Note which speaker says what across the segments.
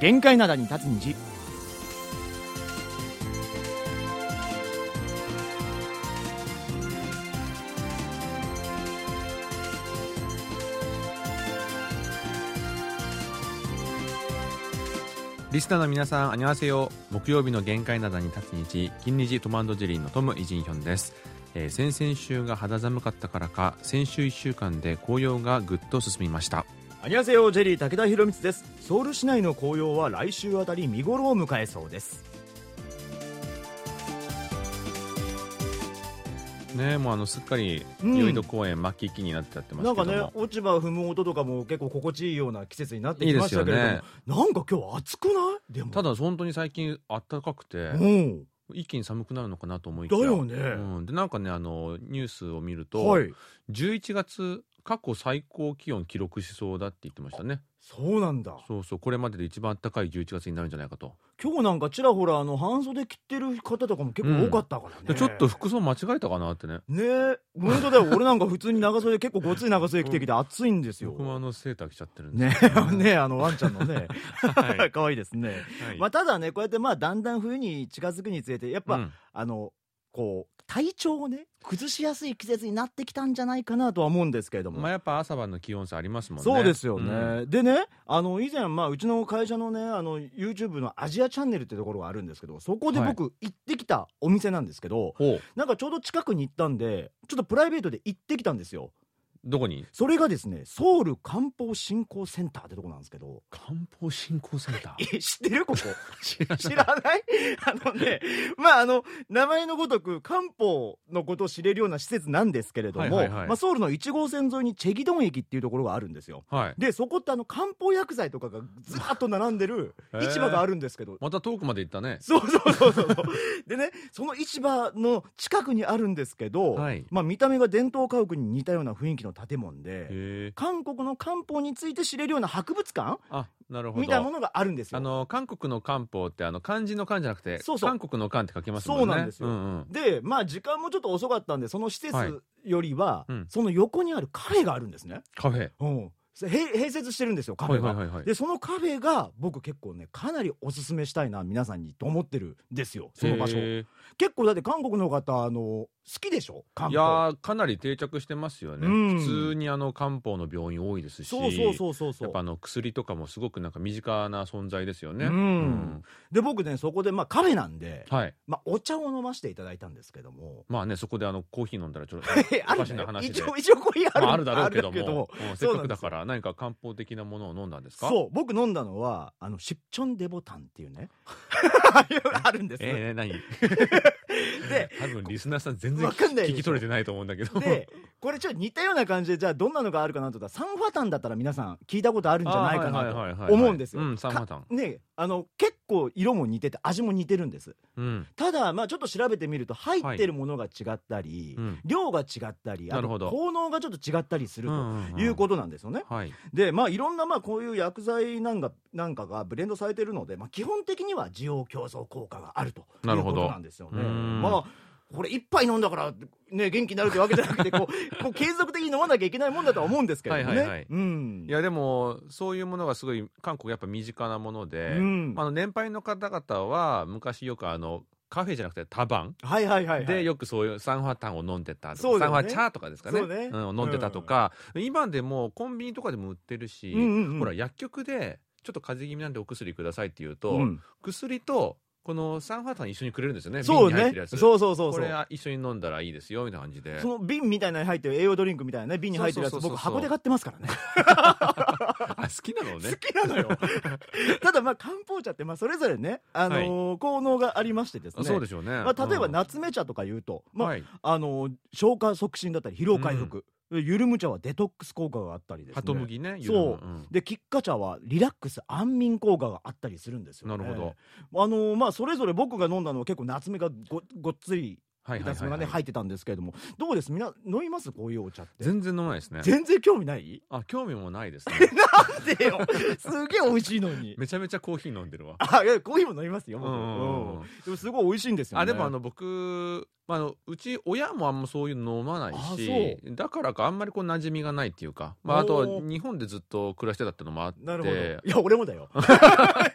Speaker 1: 限界灘に立つ虹
Speaker 2: リスナーの皆さん、あにわせよ。木曜日の限界などに立つ日、金日トムジェリーのトム・イジンヒョンです。えー先々週が肌寒かったからか、先週1週間で紅葉がぐっと進みました。
Speaker 1: あにわせよジェリー武田博光ですソウル市内の紅葉は来週あたり見頃を迎えそうです。
Speaker 2: ねもうあの、すっかり、
Speaker 1: うん
Speaker 2: 宵戸公園末期期になっちゃってます
Speaker 1: なんか
Speaker 2: けども。
Speaker 1: ね落ち葉を踏む音とかも結構心地いいような季節になってきましたけれども
Speaker 2: いいです
Speaker 1: なんか今日暑くない？でも。
Speaker 2: ただ、本当に最近暖かくて、
Speaker 1: うん。
Speaker 2: 一気に寒くなるのかなと思いきや。
Speaker 1: だよね。
Speaker 2: うん、でなんかねあのニュースを見ると、
Speaker 1: はい。
Speaker 2: 11月過去最高気温記録しそうだって言ってましたね。
Speaker 1: そうなんだ。
Speaker 2: そうそうこれまでで一番暖かい11月になるんじゃないかと、
Speaker 1: 今日なんかちらほらあの半袖着てる方とかも結構多かったからね、
Speaker 2: でちょっと服装間違えたかなってね。
Speaker 1: ねえ。本当だよ俺なんか普通に長袖結構ごつい長袖着てきて暑いんですよ。
Speaker 2: 僕もあのセーター着ちゃってるんで
Speaker 1: ね
Speaker 2: す
Speaker 1: ねえあのワンちゃんのね。
Speaker 2: はい。
Speaker 1: 可愛いですね、
Speaker 2: はい。
Speaker 1: まあ、ただねこうやってまあだんだん冬に近づくにつれてやっぱ、
Speaker 2: うん。
Speaker 1: あのこう体調をね崩しやすい季節になってきたんじゃないかなとは思うんですけれども、
Speaker 2: まあ、やっぱ朝晩の気温差ありますもんね。
Speaker 1: そうですよね、
Speaker 2: うん。
Speaker 1: でねあの以前、まあ、うちの会社のねあの YouTube のアジアチャンネルってところがあるんですけどそこで僕行ってきたお店なんですけど、
Speaker 2: ほう。
Speaker 1: なんかちょうど近くに行ったんでちょっとプライベートで行ってきたんですよ
Speaker 2: どこに？
Speaker 1: それがですねソウル漢方振興センターってとこなんですけど。
Speaker 2: 漢方振興センター？
Speaker 1: え知ってる？ここ。
Speaker 2: 知ら
Speaker 1: ない。あのねまああの名前のごとく漢方のことを知れるような施設なんですけれども、
Speaker 2: はいはいはい。
Speaker 1: まあ、ソウルの1号線沿いにチェギドン駅っていうところがあるんですよ。
Speaker 2: はい。
Speaker 1: でそこってあの漢方薬剤とかがずらっと並んでる市場があるんですけど、
Speaker 2: また遠くまで行ったね。
Speaker 1: そうそうそうそうそう。でねその市場の近くにあるんですけど、
Speaker 2: はい。
Speaker 1: まあ、見た目が伝統家屋に似たような雰囲気の建物で韓国の漢方について知れるような博物館？
Speaker 2: あなるほど。
Speaker 1: みたいなものがあるんですよ。
Speaker 2: あの韓国の漢方ってあの漢字の漢じゃなくて
Speaker 1: そうそう。
Speaker 2: 韓国の漢って書きますもんね。
Speaker 1: そうなんですよ。
Speaker 2: んうん。
Speaker 1: でまあ時間もちょっと遅かったんでその施
Speaker 2: はい。
Speaker 1: 設よりは、
Speaker 2: うん。
Speaker 1: その横にあるカフェがあるんですね、
Speaker 2: カフェ。
Speaker 1: うん、併併設してるんですよカフェが、
Speaker 2: はいはいはいはい。
Speaker 1: でそのカフェが僕結構ねかなりおすすめしたいな皆さんにと思ってるんですよその場所。
Speaker 2: へ
Speaker 1: 結構だって韓国の方あの好きでしょ？
Speaker 2: い
Speaker 1: 方。
Speaker 2: やーかなり定着してますよね、
Speaker 1: うん。
Speaker 2: 普通にあの漢方の病院多いですし
Speaker 1: そうそうそうそうそう。
Speaker 2: やっぱあの薬とかもすごくなんか身近な存在ですよね、
Speaker 1: うん。で僕ねそこでまあカフェなんで、
Speaker 2: はい。
Speaker 1: まあ、お茶を飲ませていただいたんですけども。
Speaker 2: まあねそこであのコーヒー飲んだらちょっと
Speaker 1: あ
Speaker 2: おか
Speaker 1: るね
Speaker 2: 話で。
Speaker 1: 一応一応これある,、
Speaker 2: まあ、あるだろうけども。せっかくだから何か漢方的なものを飲んだんですか？
Speaker 1: そう僕飲んだのはあのシッチョンデボタンっていうね。あるんです、
Speaker 2: えー、何？
Speaker 1: で
Speaker 2: 多分リスナーさん全然
Speaker 1: わかんないでしょ。
Speaker 2: 聞き取れてないと思うんだけど。
Speaker 1: でこれちょっと似たような感じでじゃあどんなのがあるかなと。思ったらサンファタンだったら皆さん聞いたことあるんじゃないかないと思うんですよ。
Speaker 2: うんサンファタン
Speaker 1: かねあの結構色も似てて味も似てるんです。
Speaker 2: うん。
Speaker 1: ただまあちょっと調べてみると入ってるものが違ったり、
Speaker 2: うん。
Speaker 1: 量が違ったり、あ
Speaker 2: なるほど。
Speaker 1: と効能がちょっと違ったりするということなんですよね。
Speaker 2: はい。
Speaker 1: でまあいろんなまあこういう薬剤なんかなんかがブレンドされてるので、まあ基本的には需要競争効果があるということなんですよね。
Speaker 2: うん
Speaker 1: まあこれ一杯飲んだからね元気になるというわけじゃなくてこう こう継続的に飲まなきゃいけないもんだとは思うんですけれどもね。
Speaker 2: はいはいはい。
Speaker 1: うん。
Speaker 2: いやでもそういうものがすごい韓国やっぱ身近なもので、
Speaker 1: うん。
Speaker 2: あの年配の方々は昔よくあのカフェじゃなくてタバン。
Speaker 1: はいはいはい、はい。
Speaker 2: でよくそういうサンファタンを飲んでた
Speaker 1: ね。
Speaker 2: サンファチャーとかですかね。
Speaker 1: そうね。
Speaker 2: ん、飲んでたとか、今でもコンビニとかでも売ってるし、
Speaker 1: うんうんうん。
Speaker 2: ほら薬局でちょっと風邪気味なんでお薬くださいって言うと、
Speaker 1: うん。
Speaker 2: 薬とこのサンファタン一緒にくれるんですよね。
Speaker 1: そうね。そうそうそうそう。
Speaker 2: これは一緒に飲んだらいいですよみたいな感じで。
Speaker 1: その瓶みたいなのに入ってる栄養ドリンクみたいなね瓶に入ってるやつ僕箱で買ってますからね。
Speaker 2: あ好きなのね。
Speaker 1: 好きなのよ。ただまあ漢方茶ってまあそれぞれね、あのー効能がありましてですね。
Speaker 2: そうでしょうね、
Speaker 1: まあ、例えば
Speaker 2: うん。
Speaker 1: 夏目茶とか言うと、まあ
Speaker 2: はい、
Speaker 1: あのー消化促進だったり疲労回復、ゆるむ茶はデトックス効果があったりですね。
Speaker 2: ハトムギね
Speaker 1: そう。
Speaker 2: ん。
Speaker 1: で菊花茶はリラックス安眠効果があったりするんですよ、ね、
Speaker 2: なるほど。
Speaker 1: あのーまあそれぞれ僕が飲んだのは結構夏目がごごっつり
Speaker 2: はい
Speaker 1: がね入ってたんですけれども。どうです？みんな飲みます？こういうお茶って。
Speaker 2: 全然飲まないですね。
Speaker 1: 全然興味ない？
Speaker 2: あ興味もないですね。
Speaker 1: なんでよ。すげえ美味しいのに。
Speaker 2: めちゃめちゃコーヒー飲んでるわ。
Speaker 1: あいやコーヒーも飲みますよ
Speaker 2: うん。
Speaker 1: でもすごい美味しいんですよね。
Speaker 2: あでもあの僕まあ、あのうち親もあんまそういうの飲まない
Speaker 1: あ
Speaker 2: し
Speaker 1: そ
Speaker 2: だからかあんまりこう馴染みがないっていうか、まあ、あとは日本でずっと暮らしてたってのもあって。
Speaker 1: なるほど。いや俺もだよ。
Speaker 2: あ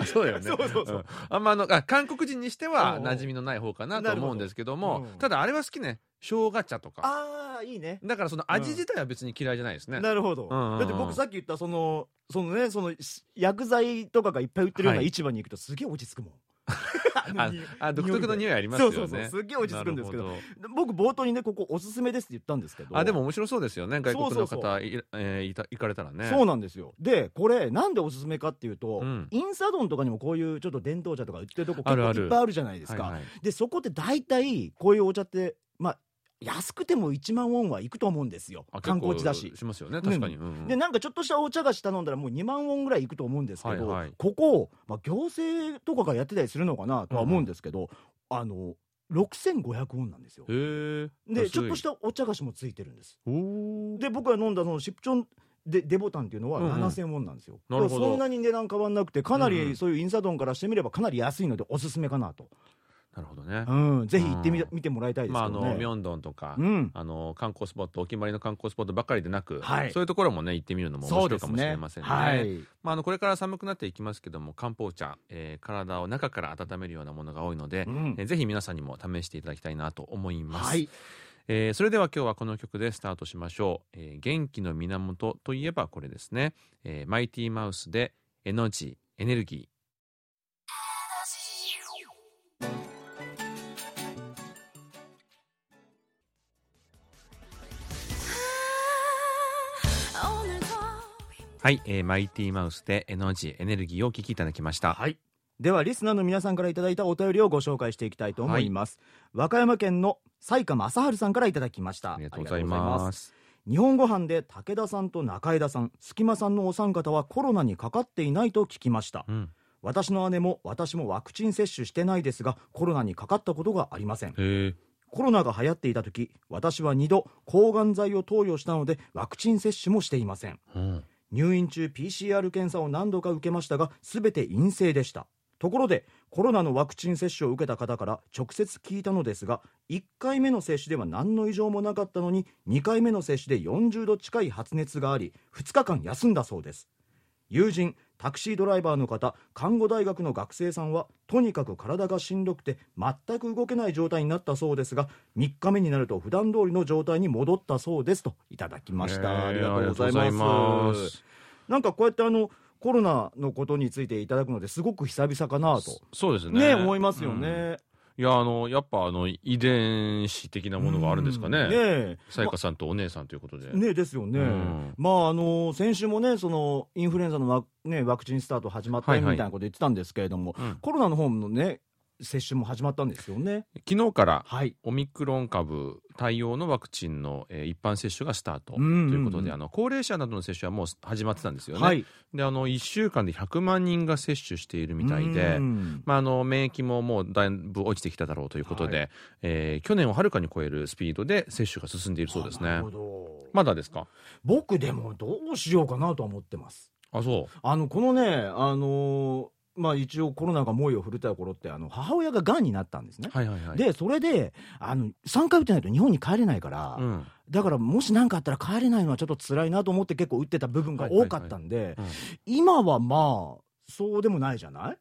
Speaker 2: そうだよね。
Speaker 1: そうそうそう。
Speaker 2: うん。あんまあのあ韓国人にしては
Speaker 1: うんうん
Speaker 2: 馴染みのない方かなと思うんですけども
Speaker 1: うん。
Speaker 2: ただあれは好きね。生姜茶とか。
Speaker 1: ああいいね。
Speaker 2: だからその味自体は別に嫌いじゃないですね、
Speaker 1: なるほど、
Speaker 2: うんうんうん。
Speaker 1: だって僕さっき言ったそのそのねそのし薬剤とかがいっぱい売ってるような
Speaker 2: はい。
Speaker 1: 市場に行くとすげえ落ち着くもん。
Speaker 2: あ
Speaker 1: に
Speaker 2: あ独特の匂いありますよね。
Speaker 1: そうそうそう。すっげえ落ち着くんですけど。僕冒頭にねここおすすめですって言ったんですけど。
Speaker 2: あでも面白そうですよね。外国の
Speaker 1: そうそう
Speaker 2: 方いえーいた行かれたらね。
Speaker 1: そうなんですよ。でこれなんでおすすめかっていうと、
Speaker 2: うん。
Speaker 1: インサドンとかにもこういうちょっと伝統茶とか売ってるとこ結構いっぱいあるじゃないですか。でそこって大体こういうお茶ってまあ安くても1万ウォンはいくと思うんですよ。
Speaker 2: あ
Speaker 1: 観光地だし。
Speaker 2: しますよね。確かに、うん。うん
Speaker 1: でなんかちょっとしたお茶菓子頼んだらもう2万ウォンぐらいいくと思うんですけど、
Speaker 2: はいはい。
Speaker 1: ここ、まあ、行政とかがやってたりするのかなとは思うんですけど、あの6500ウォンなんですよ。でちょっとしたたお茶菓子もついてるんです。で僕が飲んだそのシプチョンでデボタンっていうのは
Speaker 2: うんうん。
Speaker 1: 7000ウォンなんですよ、
Speaker 2: なるほど。
Speaker 1: そんなに値段変わんなくてかな
Speaker 2: うんうん。
Speaker 1: りそういうインサドンからしてみればかなり安いのでおすすめかなと、
Speaker 2: なるほどね、
Speaker 1: うん、ぜひ行ってみ,、
Speaker 2: うん。
Speaker 1: 見てもらいたいです
Speaker 2: まああのミョンドンとか、
Speaker 1: うん。
Speaker 2: あの観光スポットお決まりの観光スポットばっかりでなく、
Speaker 1: はい。
Speaker 2: そういうところもね行ってみるのも面白いかもしれ
Speaker 1: ね
Speaker 2: ませんね。
Speaker 1: はい。
Speaker 2: まあ、あのこれから寒くなっていきますけども漢方茶、えー体を中から温めるようなものが多いので、
Speaker 1: う
Speaker 2: ぜひ皆さんにも試していただきたいなと思います。
Speaker 1: はい。
Speaker 2: えーそれでは今日はこの曲でスタートしましょう、えー元気の源といえばこれですね、えーマイティマウスでエノジーエネルギーはい、えーマイティマウスでエノジーエネルギーをお聞きいただきました。
Speaker 1: はい。ではリスナーの皆さんからいただいたお便りをご紹介していきたいと思います。和歌山県の西下正治さんからいただきました。
Speaker 2: ありがとうございま
Speaker 1: ます
Speaker 2: す。
Speaker 1: 日本ご飯で武田さんと中枝さん、隙間さんのお三方はコロナにかかっていないと聞きました。
Speaker 2: うん、
Speaker 1: 私の姉も私もワクチン接種してないですが、コロナにかかったことがありません。コロナが流行っていた時、私は2度抗がん剤を投与したのでワクチン接種もしていません。
Speaker 2: うん、
Speaker 1: 入院中 PCR 検査を何度か受けましたが全て陰性でした。ところでコロナのワクチン接種を受けた方から直接聞いたのですが1回目の接種では何の異常もなかったのに2回目の接種で40度近い発熱があり2日間休んだそうです。友人タクシードライバーの方看護大学の学生さんはとにかく体がしんどくて全く動けない状態になったそうですが3日目になると普段通りの状態に戻ったそうですといただきました、ありがとうございますなんかこうやってあのコロナのことについていただくのですごく久々かなと
Speaker 2: そうですね。
Speaker 1: ね思いますよ
Speaker 2: うん
Speaker 1: ね。
Speaker 2: いやあのやっぱあの遺伝子的なものがあるんですかね。
Speaker 1: うんね
Speaker 2: さやかさんとお姉さんということで。
Speaker 1: ねですよね、
Speaker 2: うん。
Speaker 1: まああの先週もねそのインフルエンザのワ,、ね、ワクチンスタート始まったみたいなこと言ってたんですけれども、
Speaker 2: うん
Speaker 1: コロナの方のね接種も始まったんですよね。
Speaker 2: 昨日から
Speaker 1: はい。
Speaker 2: オミクロン株対応のワクチンの、えー一般接種がスタートということで、あの高齢者などの接種はもう始まってたんですよね。
Speaker 1: はい。
Speaker 2: であの1週間で100万人が接種しているみたいで。
Speaker 1: うん
Speaker 2: まあ、あの免疫ももうだいぶ落ちてきただろうということで、
Speaker 1: は
Speaker 2: えー去年をはるかに超えるスピードで接種が進んでいるそうですね。まだですか？
Speaker 1: 僕でもどうしようかなとは思ってます。
Speaker 2: あそう。
Speaker 1: あのこのねあのまあ一応コロナが猛威を振るった頃ってあの母親ががんになったんですね、
Speaker 2: はいはいはい。
Speaker 1: でそれであの3回打ってないと日本に帰れないから、
Speaker 2: うん。
Speaker 1: だからもし何かあったら帰れないのはちょっと辛いなと思って結構打ってた部分が多かったんで、
Speaker 2: うん。
Speaker 1: 今はまあそうでもないじゃない？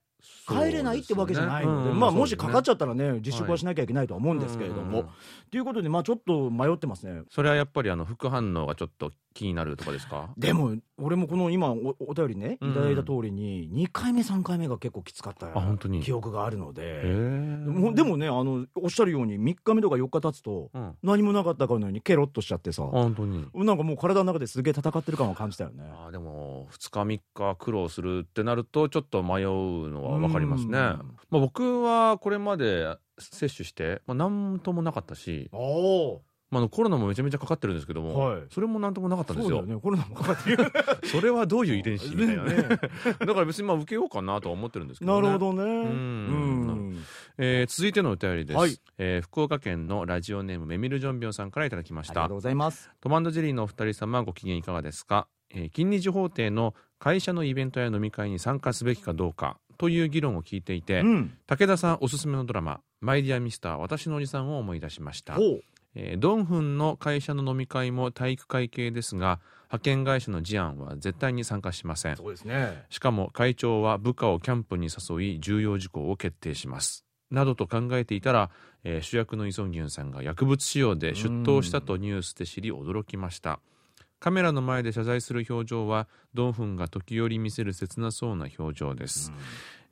Speaker 1: 帰れないってわけじゃないので、まあもしかかっち
Speaker 2: ゃ
Speaker 1: ゃったらね自粛はしなきゃいけないとは思うんですけれども、ということでまあちょっと迷ってますね。
Speaker 2: それはやっぱりあの副反応がちょっと気になるとかですか？
Speaker 1: でも俺もこの今おお便りね
Speaker 2: うん。
Speaker 1: いただいた通りに2回目3回目が結構きつかった
Speaker 2: あ本当に？
Speaker 1: 記憶があるの
Speaker 2: へ
Speaker 1: で
Speaker 2: ー。
Speaker 1: もうでもねあのおっしゃるように3日目とか4日経つと何もなかったかのようにケロッとしちゃってさ。
Speaker 2: 本当に。
Speaker 1: なんかもう体の中ですげえ戦ってる感を感じたよね。
Speaker 2: あーでも2日3日苦労するってなるとちょっと迷うのは分かりますね、
Speaker 1: うん。
Speaker 2: まあ、僕はこれまで接種して、まあ、何ともなかったし、
Speaker 1: おお
Speaker 2: まあ、あのコロナもめちゃめちゃかかってるんですけども、
Speaker 1: はい。
Speaker 2: それも何ともなかったんですよ。
Speaker 1: そうだよね。コロナもかかってる。
Speaker 2: それはどういう遺伝子みたいなね。
Speaker 1: ね。
Speaker 2: だから別にまあ受けようかなとは思ってるんですけどね。
Speaker 1: なるほどね。
Speaker 2: ん。えー続いてのお便りです、
Speaker 1: はい。
Speaker 2: えー福岡県のラジオネームメミルジョンビョンさんからいただきました。
Speaker 1: ありがとうございます。
Speaker 2: トマンドジェリーのお二人様ご機嫌いかがですか、えー、金日法廷の会社のイベントや飲み会に参加すべきかどうかという議論を聞いていて、
Speaker 1: うん。
Speaker 2: 武田さんおすすめのドラマ「マイディアミスター私のおじさんを思い出しました。
Speaker 1: ほう
Speaker 2: えードンフンの会社の飲み会も体育会系ですが派遣会社のジアンは絶対に参加しません。
Speaker 1: そうですね。
Speaker 2: しかも会長は部下をキャンプに誘い重要事項を決定します。などと考えていたら、えー主役のイ・ソンギュンさんが薬物使用で出頭したとニュースで知り驚きました。カメラの前で謝罪する表情はドンフンが時折見せる切なそうな表情です、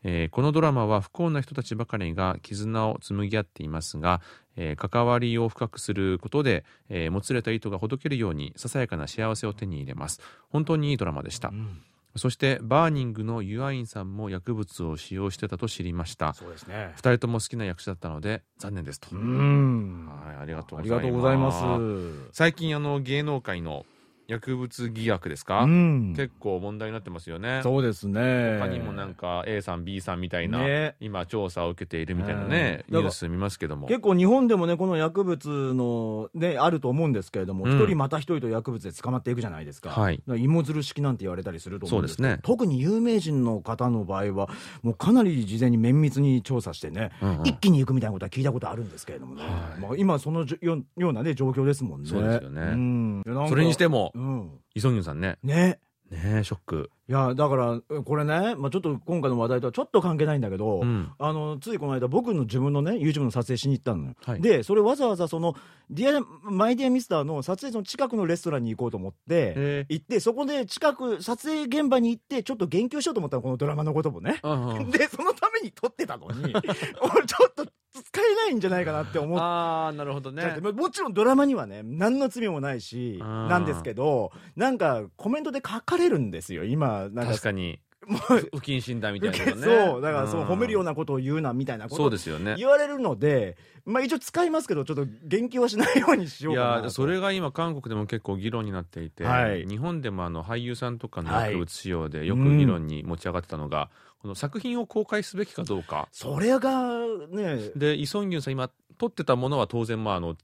Speaker 2: えーこのドラマは不幸な人たちばかりが絆を紡ぎ合っていますが、えー関わりを深くすることで、えーもつれた糸がほどけるようにささやかな幸せを手に入れます。本当にいいドラマでした、
Speaker 1: うん。
Speaker 2: そしてバーニングのユアインさんも薬物を使用してたと知りました。
Speaker 1: そうですね。
Speaker 2: 二人とも好きな役者だったので残念ですと、
Speaker 1: うん。
Speaker 2: はいありがとう
Speaker 1: あり
Speaker 2: ございます。
Speaker 1: がとうございます。
Speaker 2: 最近あの芸能界の薬物疑惑ですか、
Speaker 1: うん。
Speaker 2: 結構問題になってますよね。
Speaker 1: そうですね。
Speaker 2: 他にもなんか A さん B さんみたいな、
Speaker 1: ね。
Speaker 2: 今調査を受けているみたいなね、
Speaker 1: うん。
Speaker 2: ニュース見ますけども。
Speaker 1: 結構日本でもねこの薬物のねあると思うんですけれども
Speaker 2: うん。
Speaker 1: 一、人また一人と薬物で捕まっていくじゃないですか,、
Speaker 2: はい。
Speaker 1: 芋づる式なんて言われたりすると思うんですけど。
Speaker 2: そうですね。
Speaker 1: 特に有名人の方の場合はもうかなり事前に綿密に調査してね、
Speaker 2: うんうん。
Speaker 1: 一気に行くみたいなことは聞いたことあるんですけれどもね、
Speaker 2: はい。
Speaker 1: まあ、今そのじょよようなね状況ですもんね。
Speaker 2: そうですよね。
Speaker 1: うん。
Speaker 2: それにしても
Speaker 1: うん。
Speaker 2: イ・ソンギュンさん。ね。
Speaker 1: ね。
Speaker 2: ねショック、
Speaker 1: いやだからこれね、まあ、ちょっと今回の話題とはちょっと関係ないんだけど、
Speaker 2: うん。
Speaker 1: あのついこの間僕の自分のね YouTube の撮影しに行ったのよ、
Speaker 2: はい。
Speaker 1: でそれわざわざそのディアマイディアミスターの撮影の近くのレストランに行こうと思って、
Speaker 2: え。
Speaker 1: 行ってそこで近く撮影現場に行ってちょっと言及しようと思ったのこのドラマのこともね、
Speaker 2: ー
Speaker 1: でそのために撮ってたのに 俺ちょっと使えないんじゃないかなって思っ
Speaker 2: ああなるほどね。
Speaker 1: まあもちろんドラマにはね何の罪もないしなんですけどなんかコメントで書かれるんですよ今。なんか
Speaker 2: 確かに
Speaker 1: もう
Speaker 2: 不謹慎だみたいなのね
Speaker 1: そう。だからその褒めるよう
Speaker 2: な
Speaker 1: なことを言うなみたいなこと。
Speaker 2: そうですよね。
Speaker 1: 言われるので、まあ、一応使いますけどちょっと言及はしないようにしよ
Speaker 2: いう
Speaker 1: かなと。
Speaker 2: やそれが今韓国でも結構議論になっていて、
Speaker 1: はい。
Speaker 2: 日本でもあの俳優さんとかの
Speaker 1: はい。
Speaker 2: 薬物使用でよく議論に持ち上がってたのが、この作品を公開すべきかどうか。
Speaker 1: それがね。
Speaker 2: でイ・ソンギュンさん今撮ってたものは当然まああのつ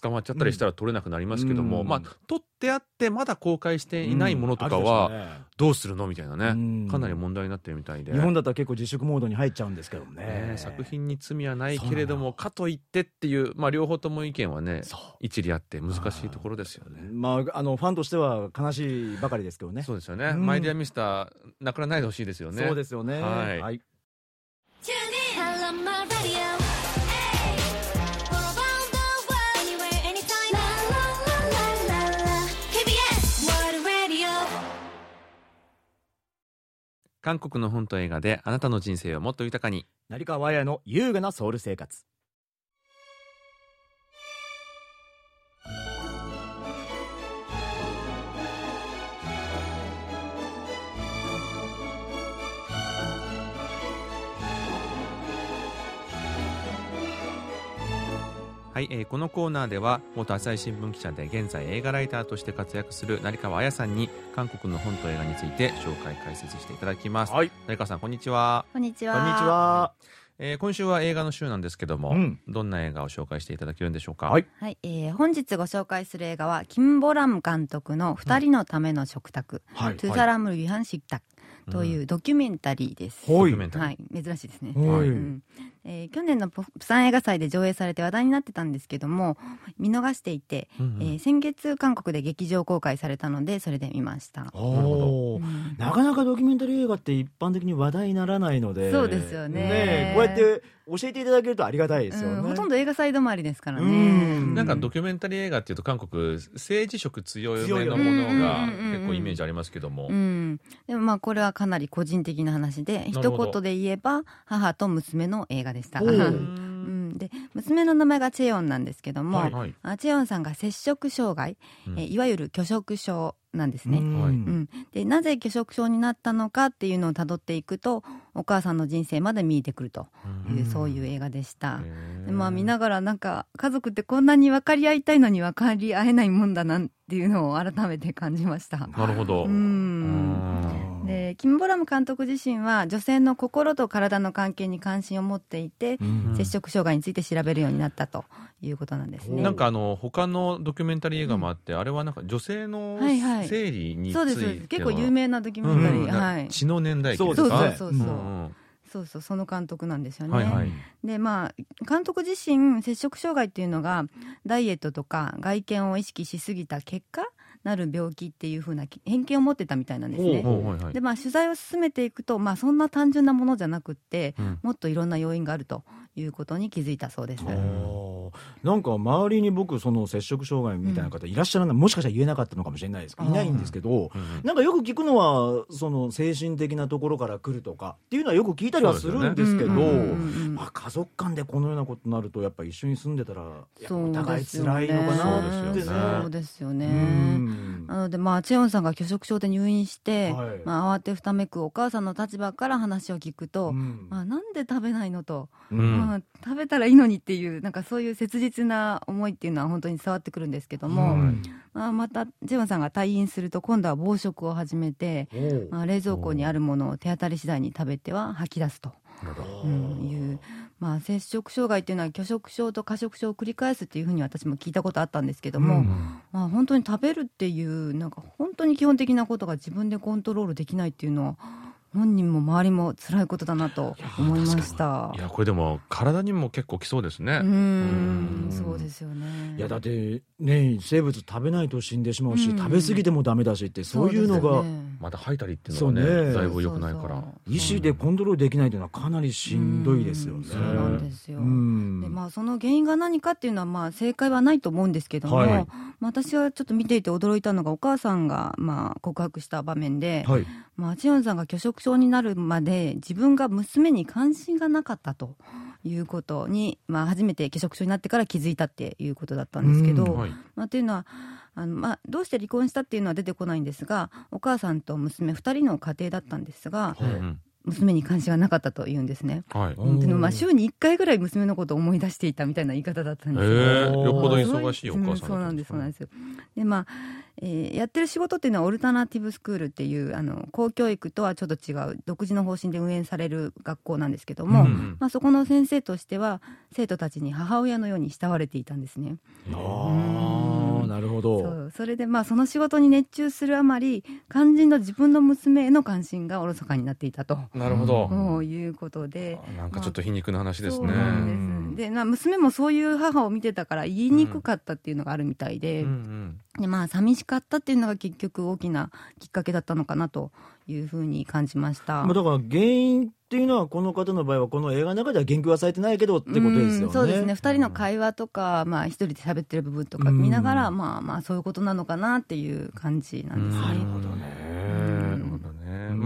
Speaker 2: 捕まっちゃったりしたら撮れなくなりますけども、
Speaker 1: うん。
Speaker 2: まあ撮ってあってまだ公開していないものとか
Speaker 1: うん。
Speaker 2: はどうするのみたいなね、
Speaker 1: うん。
Speaker 2: かなり問題になってるみたいで。
Speaker 1: 日本だったら結構自粛モードに入っちゃうんですけどね。
Speaker 2: ね作品に罪はないけれどもかといってっていう、まあ、両方とも意見はね一理あって難しいところですよね。
Speaker 1: まあ、あのファンとしては悲しいばかりですけどね。
Speaker 2: そうですよね、
Speaker 1: うん。
Speaker 2: マイディアミスターなくならないでほしいですよね。
Speaker 1: そうですよね。
Speaker 2: はい。
Speaker 3: I
Speaker 2: 韓国の本と映画であなたの人生をもっと豊かに。
Speaker 1: 成川綾の優雅なソウル生活。
Speaker 2: はい、えーこのコーナーでは元朝日新聞記者で現在映画ライターとして活躍する成川彩さんに韓国の本と映画について紹介解説していただきます、
Speaker 1: はい。
Speaker 2: 成川さんこんにちは、
Speaker 4: こんにちは。
Speaker 1: こんにちは。
Speaker 2: えー今週は映画の週なんですけども、
Speaker 1: うん。
Speaker 2: どんな映画を紹介していただけるんでしょうか？
Speaker 1: はい。
Speaker 4: はい、えー本日ご紹介する映画はキム・ボラム監督の二人のための食卓、
Speaker 1: はい。
Speaker 4: トゥサラムル・ユハンシクタというドキュメンタリーです。
Speaker 1: はい。
Speaker 2: ドキュメンタリー。
Speaker 4: はい、珍しいですね。
Speaker 1: はい。
Speaker 4: うんえー去年のプサン映画祭で上映されて話題になってたんですけども見逃していて、
Speaker 2: うんうん。
Speaker 4: えー先月韓国で劇場公開されたのでそれで見ました。
Speaker 1: おー。
Speaker 4: うん。
Speaker 1: なかなかドキュメンタリー映画って一般的に話題にならないので。
Speaker 4: そうですよね。
Speaker 1: えこうやって教えていただけるとありがたいですよね、
Speaker 4: うん。ほとんど映画祭止まりですからね。
Speaker 1: うん。
Speaker 2: なんかドキュメンタリー映画っていうと韓国政治色強
Speaker 1: いよ
Speaker 2: のものが結構イメージありますけども、
Speaker 4: うん、でもまあこれはかなり個人的な話で
Speaker 2: なるほど。
Speaker 4: 一言で言えば母と娘の映画でした。
Speaker 1: お
Speaker 4: う
Speaker 1: う
Speaker 4: ん、で娘の名前がチェヨンなんですけども、
Speaker 2: はい。はい。
Speaker 4: あチェヨンさんが摂食障害、
Speaker 2: うん。
Speaker 4: えいわゆる拒食症なんですね。
Speaker 1: うん。
Speaker 2: はい。
Speaker 4: うん、でなぜ拒食症になったのかっていうのをたどっていくとお母さんの人生まで見えてくるという、
Speaker 1: うん。
Speaker 4: そういう映画でした。でまあ見ながらなんか家族ってこんなに分かり合いたいのに分かり合えないもんだなっていうのを改めて感じました。
Speaker 2: なるほど、
Speaker 4: う
Speaker 2: うん
Speaker 4: んでキム・ボラム監督自身は女性の心と体の関係に関心を持っていて、
Speaker 1: うん。
Speaker 4: 摂食障害について調べるようになったということなんですね。
Speaker 2: なんかあの他のドキュメンタリー映画もあって、あれはなんか女性の
Speaker 4: はいはい。
Speaker 2: 生理についての
Speaker 4: そうです。そうです結構有名なドキュメンタリー、
Speaker 2: うん。な
Speaker 4: はい。
Speaker 2: 血の年代記
Speaker 1: そう
Speaker 2: です。か
Speaker 4: そうそうそうそう。
Speaker 2: うんうん。
Speaker 4: そうそう。その監督なんですよね。
Speaker 2: はいはい。
Speaker 4: でまあ監督自身摂食障害っていうのがダイエットとか外見を意識しすぎた結果なる病気っていう風な偏見を持ってたみたいなんですね。でまあ取材を進めていくと、まあ、そんな単純なものじゃなくって、
Speaker 2: うん
Speaker 4: もっといろんな要因があるということに気づいたそうです。
Speaker 1: なんか周りに僕その摂食障害みたいな方いらっしゃらない、もしかしたら言えなかったのかもしれないです。けどいないんですけど、
Speaker 2: うんうん。
Speaker 1: なんかよく聞くのはその精神的なところから来るとかっていうのはよく聞いたりはするんですけど
Speaker 4: うんうんうんうん。
Speaker 1: まあ、家族間でこのようなことになるとやっぱ一緒に住んでたらやっぱ
Speaker 4: そう
Speaker 1: お互い辛いのかな
Speaker 2: そう
Speaker 1: って
Speaker 2: ですよね。
Speaker 4: そうですよね。
Speaker 1: うん。
Speaker 4: なので、まあ、チェヨンさんが拒食症で入院して、
Speaker 1: はい。
Speaker 4: まあ、慌てふためくお母さんの立場から話を聞くと、
Speaker 1: うん。
Speaker 4: まあ、なんで食べないのと、
Speaker 2: うん。
Speaker 4: まあ、食べたらいいのにっていうなんかそういう切実な思いっていうのは本当に伝わってくるんですけども、
Speaker 1: うん。
Speaker 4: まあ、またチェヨンさんが退院すると今度は暴食を始めて、まあ、冷蔵庫にあるものを手当たり次第に食べては吐き出すと。うんいう、まあ、摂食障害っていうのは拒食症と過食症を繰り返すっていうふうに私も聞いたことあったんですけども、
Speaker 1: うん。
Speaker 4: まあ、本当に食べるっていうなんか本当に基本的なことが自分でコントロールできないっていうのは本人も周りも辛いことだなと思いました。
Speaker 2: い。やこれでも体にも結構きそうですね。
Speaker 4: うーん。
Speaker 2: うん。
Speaker 4: そうですよね。
Speaker 1: いやだってね生物食べないと死んでしまうし、
Speaker 4: うん。
Speaker 1: 食べ過ぎてもダメだしってそういうのが
Speaker 2: また吐いたりっていうのはね
Speaker 1: そうね。
Speaker 2: だいぶ良くないから。
Speaker 1: 意思でコントロールできないというのはかなりしんどいですよね。
Speaker 4: うん。そうなんですよ。
Speaker 1: うん。
Speaker 4: でまあ、その原因が何かっていうのはまあ正解はないと思うんですけども、
Speaker 1: はい。
Speaker 4: まあ、私はちょっと見ていて驚いたのがお母さんがまあ告白した場面で、
Speaker 1: はい。
Speaker 4: まあ、チヨンさんが拒食症になるまで自分が娘に関心がなかったということに、まあ、初めて拒食症になってから気づいたっていうことだったんですけど、
Speaker 1: うん。
Speaker 2: はい。
Speaker 4: まあ、というのはあの、まあ、どうして離婚したっていうのは出てこないんですがお母さんと娘2人の家庭だったんですが娘に関心がなかったというんですね。
Speaker 2: はい。
Speaker 1: うん
Speaker 4: でもまあ週に1回ぐらい娘のことを思い出していたみたいな言い方だったんですよ。
Speaker 2: えー。よっぽど忙しいお母さん
Speaker 4: そうなんですそうなんです。よでまあ、えーやってる仕事っていうのはオルタナティブスクールっていうあの公教育とはちょっと違う独自の方針で運営される学校なんですけども、
Speaker 2: うんうん。
Speaker 4: まあ、そこの先生としては生徒たちに母親のように慕われていたんですね。
Speaker 1: ああなるほ
Speaker 4: そ
Speaker 1: ど。
Speaker 4: う。それでまあその仕事に熱中するあまり肝心の自分の娘への関心がおろそかになっていたと。
Speaker 2: なるほど
Speaker 4: ういうことで、
Speaker 2: なんかちょっと皮肉な話ですね
Speaker 4: ですで、まあ、娘もそういう母を見てたから言いにくかったっていうのがあるみたいで,、
Speaker 2: うんうん
Speaker 4: でまあ寂しかったっていうのが結局大きなきっかけだったのかなというふうに感じました。
Speaker 1: まあだから原因っていうのはこの方の場合はこの映画の中では言及はされてないけどってことですよね。
Speaker 4: そうですね二人の会話とか、まあ、一人で喋ってる部分とか見ながら、まあまあそういうことなのかなっていう感じなんです。ね
Speaker 2: なる
Speaker 1: ほどね、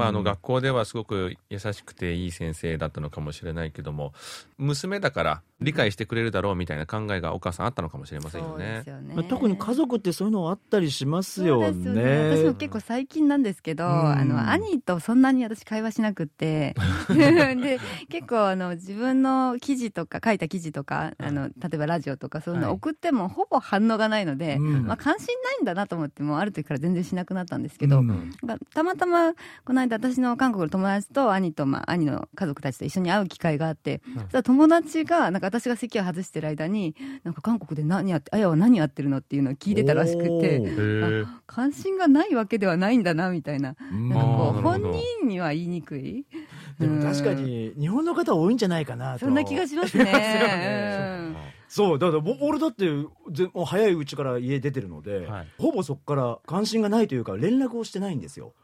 Speaker 2: まあ、あの学校ではすごく優しくていい先生だったのかもしれないけども娘だから理解してくれるだろうみたいな考えがお母さんあったのかもしれませんよね。
Speaker 4: す。よね。
Speaker 1: まあ特に家族ってそういうのあったりしますよ
Speaker 4: そうですよね。私も結構最近なんですけど、
Speaker 1: うん。
Speaker 4: あの兄とそんなに私会話しなくって。で結構あの自分の記事とか書いた記事とかあの例えばラジオとかそういうの
Speaker 2: はい。
Speaker 4: 送ってもほぼ反応がないので、
Speaker 1: うん。
Speaker 4: まあ、関心ないんだなと思ってもうある時から全然しなくなったんですけど、
Speaker 1: うん。
Speaker 4: たまたまこの間私の韓国の友達と兄と、まあ、兄の家族たちと一緒に会う機会があって、そしたら友達がなんか私が席を外してる間になんか韓国で何やってあやは何やってるのっていうのを聞いてたらしくて関心がないわけではないんだなみたいな。
Speaker 1: うん。
Speaker 4: なんかこう本
Speaker 2: ど。
Speaker 4: 人には言いにくい。
Speaker 1: でも確かに日本の方多いんじゃないかなと。
Speaker 4: そんな気がしますね。
Speaker 1: そうだからぼ俺だってぜもう早いうちから家出てるので、
Speaker 2: はい。
Speaker 1: ほぼそこから関心がないというか連絡をしてないんですよ。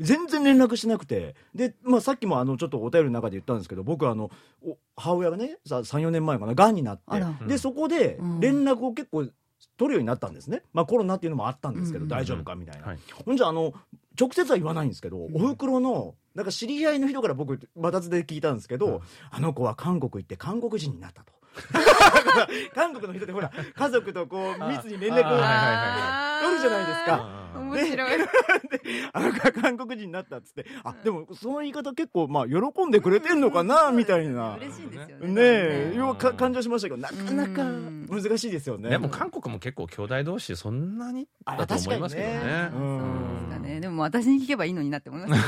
Speaker 1: 全然連絡しなくて。で、まあ、さっきもあのちょっとお便りの中で言ったんですけど僕あのお母親がね34年前かながんになって。
Speaker 4: あら。
Speaker 1: でそこで
Speaker 4: うん。
Speaker 1: 連絡を結構取るようになったんですね、まあ、コロナっていうのもあったんですけど、
Speaker 4: うん。
Speaker 1: 大丈夫かみたいな、
Speaker 2: はい。
Speaker 1: ほんじゃあの直接は言わないんですけど、おふくろのなんか知り合いの人から僕バタツで聞いたんですけど、
Speaker 2: うん。
Speaker 1: あの子は韓国行って韓国人になったと 韓国の人ってほら家族とこう密に連絡を
Speaker 2: あ
Speaker 1: 取るじゃないですか。
Speaker 4: 面白い。
Speaker 1: あ韓国人になったっつってあでもその言い方結構まあ喜んでくれてんのかなみたいな。
Speaker 4: 嬉しいですよね。
Speaker 1: ねえ
Speaker 2: うん。
Speaker 1: よくか感情しましたけどなかなか
Speaker 4: うん。
Speaker 1: 難しいですよね。
Speaker 2: でも韓国も結構兄弟同士そんなにだと思いますけどね。
Speaker 1: あ確かにね
Speaker 4: そう
Speaker 1: うん
Speaker 4: ですかね。でも私に聞けばいいのになって思います。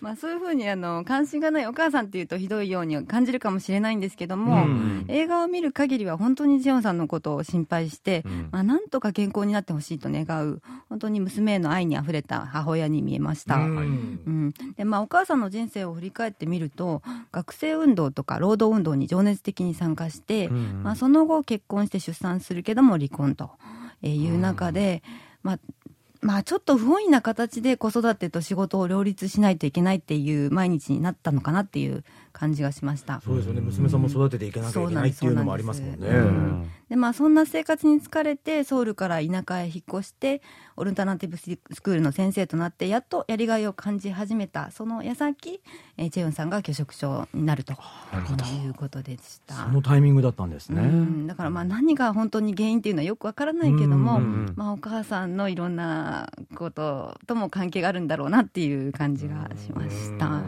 Speaker 4: まあそういうふうにあの関心がないお母さんっていうとひどいように感じるかもしれないんですけども、
Speaker 1: うん
Speaker 4: 映画を見る限りは本当にジェオンさんのことを心配して、
Speaker 2: うん。
Speaker 4: まあ、なんとか健康になってほしいと願う本当に娘への愛にあふれた母親に見えました。
Speaker 1: うん。
Speaker 4: うん。でまあ、お母さんの人生を振り返ってみると学生運動とか労働運動に情熱的に参加して、
Speaker 2: うん。
Speaker 4: まあ、その後結婚して出産するけども離婚という中で、まあまあ、ちょっと不本意な形で子育てと仕事を両立しないといけないっていう毎日になったのかなっていう感じがしました。
Speaker 1: そうですよね。娘さんも育てていかなきゃいけないっていうのもありますもんね。
Speaker 4: ん。でまあ、そんな生活に疲れてソウルから田舎へ引っ越してオルタナティブスクールの先生となってやっとやりがいを感じ始めたその矢先、えーチェヨンさんが拒食症になると。いうことでした。
Speaker 1: そのタイミングだったんですね、
Speaker 4: うん、だからまあ何が本当に原因っていうのはよくわからないけども、
Speaker 1: うん
Speaker 2: うん
Speaker 4: まあ、お母さんのいろんなこととも関係があるんだろうなっていう感じがしました。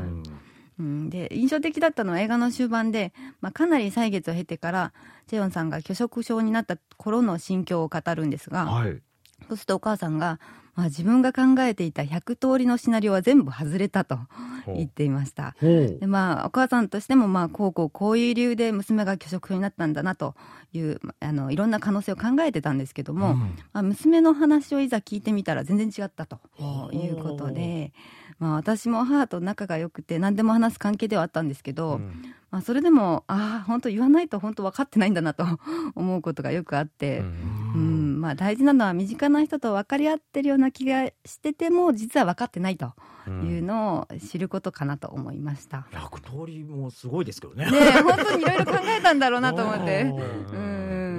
Speaker 1: うん。
Speaker 4: うん、で印象的だったのは映画の終盤で、まあ、かなり歳月を経てからチェヨンさんが拒食症になった頃の心境を語るんですが、
Speaker 1: はい。
Speaker 4: そうするとお母さんが、まあ、自分が考えていた100通りのシナリオは全部外れたと言っていました。でまあ、お母さんとしても、まあ、こうこうこういう理由で娘が拒食症になったんだなというあのいろんな可能性を考えてたんですけども、
Speaker 1: うん。
Speaker 4: まあ、娘の話をいざ聞いてみたら全然違ったということで、まあ、私も母と仲が良くて何でも話す関係ではあったんですけど、まあ、それでもああ本当言わないと本当分かってないんだなと 思うことがよくあって。うんまあ、大事なのは身近な人と分かり合ってるような気がしてても実は分かってないというのを知ることかなと思いました。
Speaker 1: 100通りもすごいですけどね
Speaker 4: ねえ本当にいろいろ考えたんだろうなと思って。うん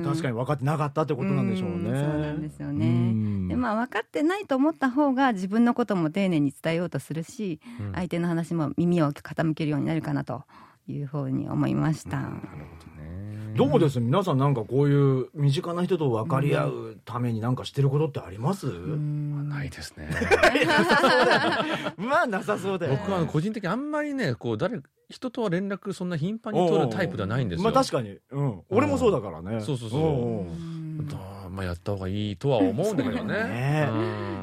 Speaker 1: 確かに分かってなかったってことなんでしょうね。
Speaker 4: うんそうなんですよ
Speaker 1: う
Speaker 4: ね。
Speaker 1: ん。
Speaker 4: でまあ分かってないと思った方が自分のことも丁寧に伝えようとするし、
Speaker 2: うん。
Speaker 4: 相手の話も耳を傾けるようになるかなというふうに思いました。
Speaker 1: どうです？皆さんなんかこういう身近な人と分かり合うためになんかしてることってあります、
Speaker 4: うん。
Speaker 2: ないですね。
Speaker 1: まあなさそうだ
Speaker 2: 僕は個人的にあんまりねこう誰人とは連絡そんな頻繁に取るタイプではないんですよ。
Speaker 1: まあ確かに、うん、俺もそうだからね。
Speaker 2: そうそうそう。まあやった方がいいとは思うんだけどね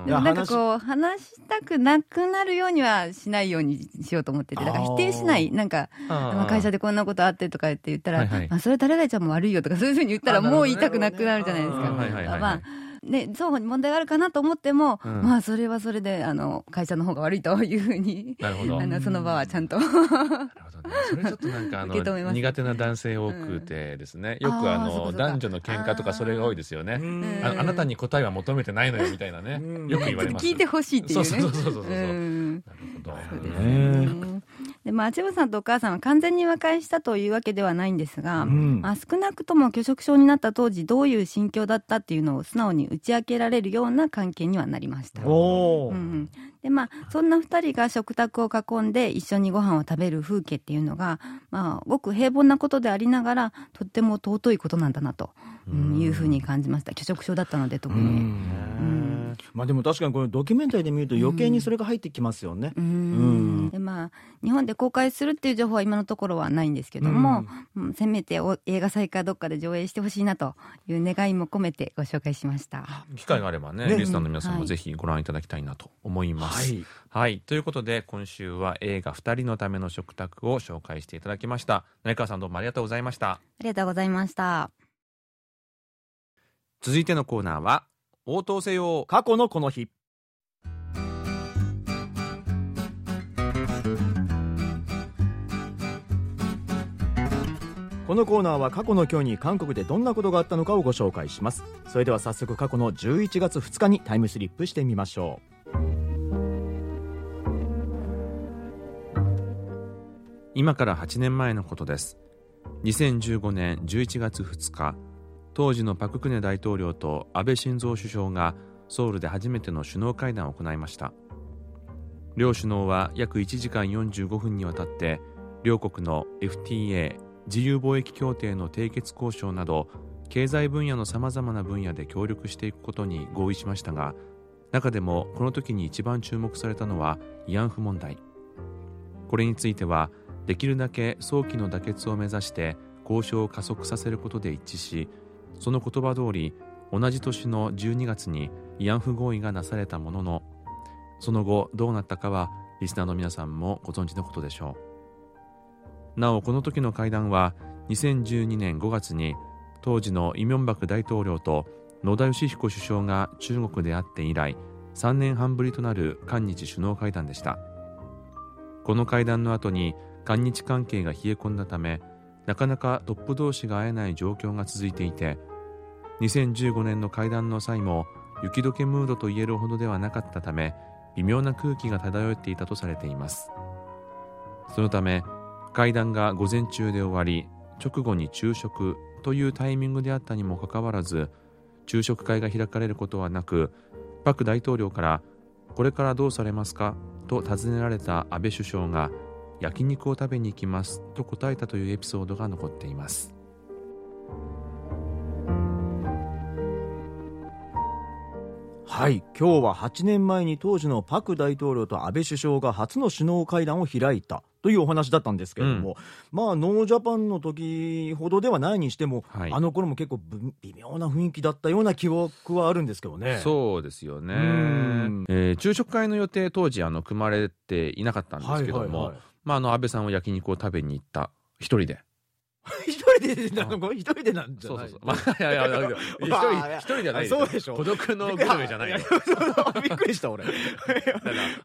Speaker 4: でもなんかこう話したくなくなるようにはしないようにしようと思っててだから否定しない。なんかまあ会社でこんなことあってとか言って言ったら、
Speaker 2: はいはい。
Speaker 4: あそれ誰々ちゃんも悪いよとかそういうふうに言ったらもう言いたくなくなるじゃないですか。
Speaker 2: はいはいはい
Speaker 4: まあね、双方に問題があるかなと思っても、
Speaker 2: うん
Speaker 4: まあそれはそれであの会社の方が悪いというふうに
Speaker 2: なるほど
Speaker 4: あのその場はちゃんと
Speaker 2: なるほどね。それちょっとなんかあの苦手な男性多くてですね、よく
Speaker 4: あ
Speaker 2: の男女の喧嘩とかそれが多いですよね。
Speaker 1: うん
Speaker 2: ああなたに答えは求めてないのよみたいなね
Speaker 1: うん。
Speaker 2: よく言われます。
Speaker 4: 聞いてほしいっていうね。
Speaker 2: そうそうそうそうそうそう
Speaker 4: うん
Speaker 2: なるほど。
Speaker 4: そうです
Speaker 1: ね
Speaker 4: ね。でまあ、千葉さんとお母さんは完全に和解したというわけではないんですが、
Speaker 1: うん
Speaker 4: まあ、少なくとも拒食症になった当時どういう心境だったっていうのを素直に打ち明けられるような関係にはなりました。うん、でまあそんな2人が食卓を囲んで一緒にご飯を食べる風景っていうのが、まあ、ごく平凡なことでありながらとっても尊いことなんだなと、うんいうふうに感じました。拒食症だったので特
Speaker 1: う
Speaker 4: に。
Speaker 1: ん。まあでも確かにこのドキュメンタリーで見ると余計にそれが入ってきますよね。
Speaker 4: う。
Speaker 1: ん
Speaker 4: まあ、日本で公開するっていう情報は今のところはないんですけども、うんせめてお映画祭かどっかで上映してほしいなという願いも込めてご紹介しました。
Speaker 2: 機会があればね、
Speaker 1: ね
Speaker 2: リスナーの皆さん
Speaker 4: はい
Speaker 2: もぜひご覧いただきたいなと思います。
Speaker 1: はい
Speaker 2: はい、ということで今週は映画二人のための食卓を紹介していただきました。成川さんどうもありがとうございました。
Speaker 4: ありがとうございました。
Speaker 2: 続いてのコーナーは応答せよ。
Speaker 1: 過去のこの日このコーナーは過去の今日に韓国でどんなことがあったのかをご紹介します。それでは早速過去の11月2日にタイムスリップしてみましょう。
Speaker 2: 今から8年前のことです。2015年11月2日当時のパク・クネ大統領と安倍晋三首相がソウルで初めての首脳会談を行いました。両首脳は約1時間45分にわたって両国の FTA 自由貿易協定の締結交渉など経済分野のさまざまな分野で協力していくことに合意しましたが中でもこの時に一番注目されたのは慰安婦問題。これについてはできるだけ早期の妥結を目指して交渉を加速させることで一致しその言葉通り同じ年の12月に慰安婦合意がなされたもののその後どうなったかはリスナーの皆さんもご存知のことでしょう。なおこの時の会談は2012年5月に当時のイ・ミョンバク大統領と野田佳彦首相が中国で会って以来3年半ぶりとなる韓日首脳会談でした。この会談の後に韓日関係が冷え込んだためなかなかトップ同士が会えない状況が続いていて2015年の会談の際も雪解けムードと言えるほどではなかったため微妙な空気が漂っていたとされています。そのため会談が午前中で終わり直後に昼食というタイミングであったにもかかわらず昼食会が開かれることはなくパク大統領からこれからどうされますか？と尋ねられた安倍首相が焼肉を食べに行きますと答えたというエピソードが残っています。
Speaker 1: はい今日は8年前に当時のパク大統領と安倍首相が初の首脳会談を開いた。というお話だったんですけれども、まあノージャパンの時ほどではないにしても、
Speaker 2: はい。
Speaker 1: あの頃も結構ぶ微妙な雰囲気だったような記憶はあるんですけどね。
Speaker 2: そうですよね。
Speaker 1: うん、
Speaker 2: えー昼食会の予定当時あの組まれていなかったんですけども、まあ、あの安倍さんは焼肉を食べに行った一人で
Speaker 1: 一人でなの一人でなんじゃない
Speaker 2: そうそうそう。まあ、いやいやいや、いや一人、一人じゃない
Speaker 1: そうでしょ。
Speaker 2: 孤独のグルメじゃない
Speaker 1: びっくりした俺。
Speaker 2: だか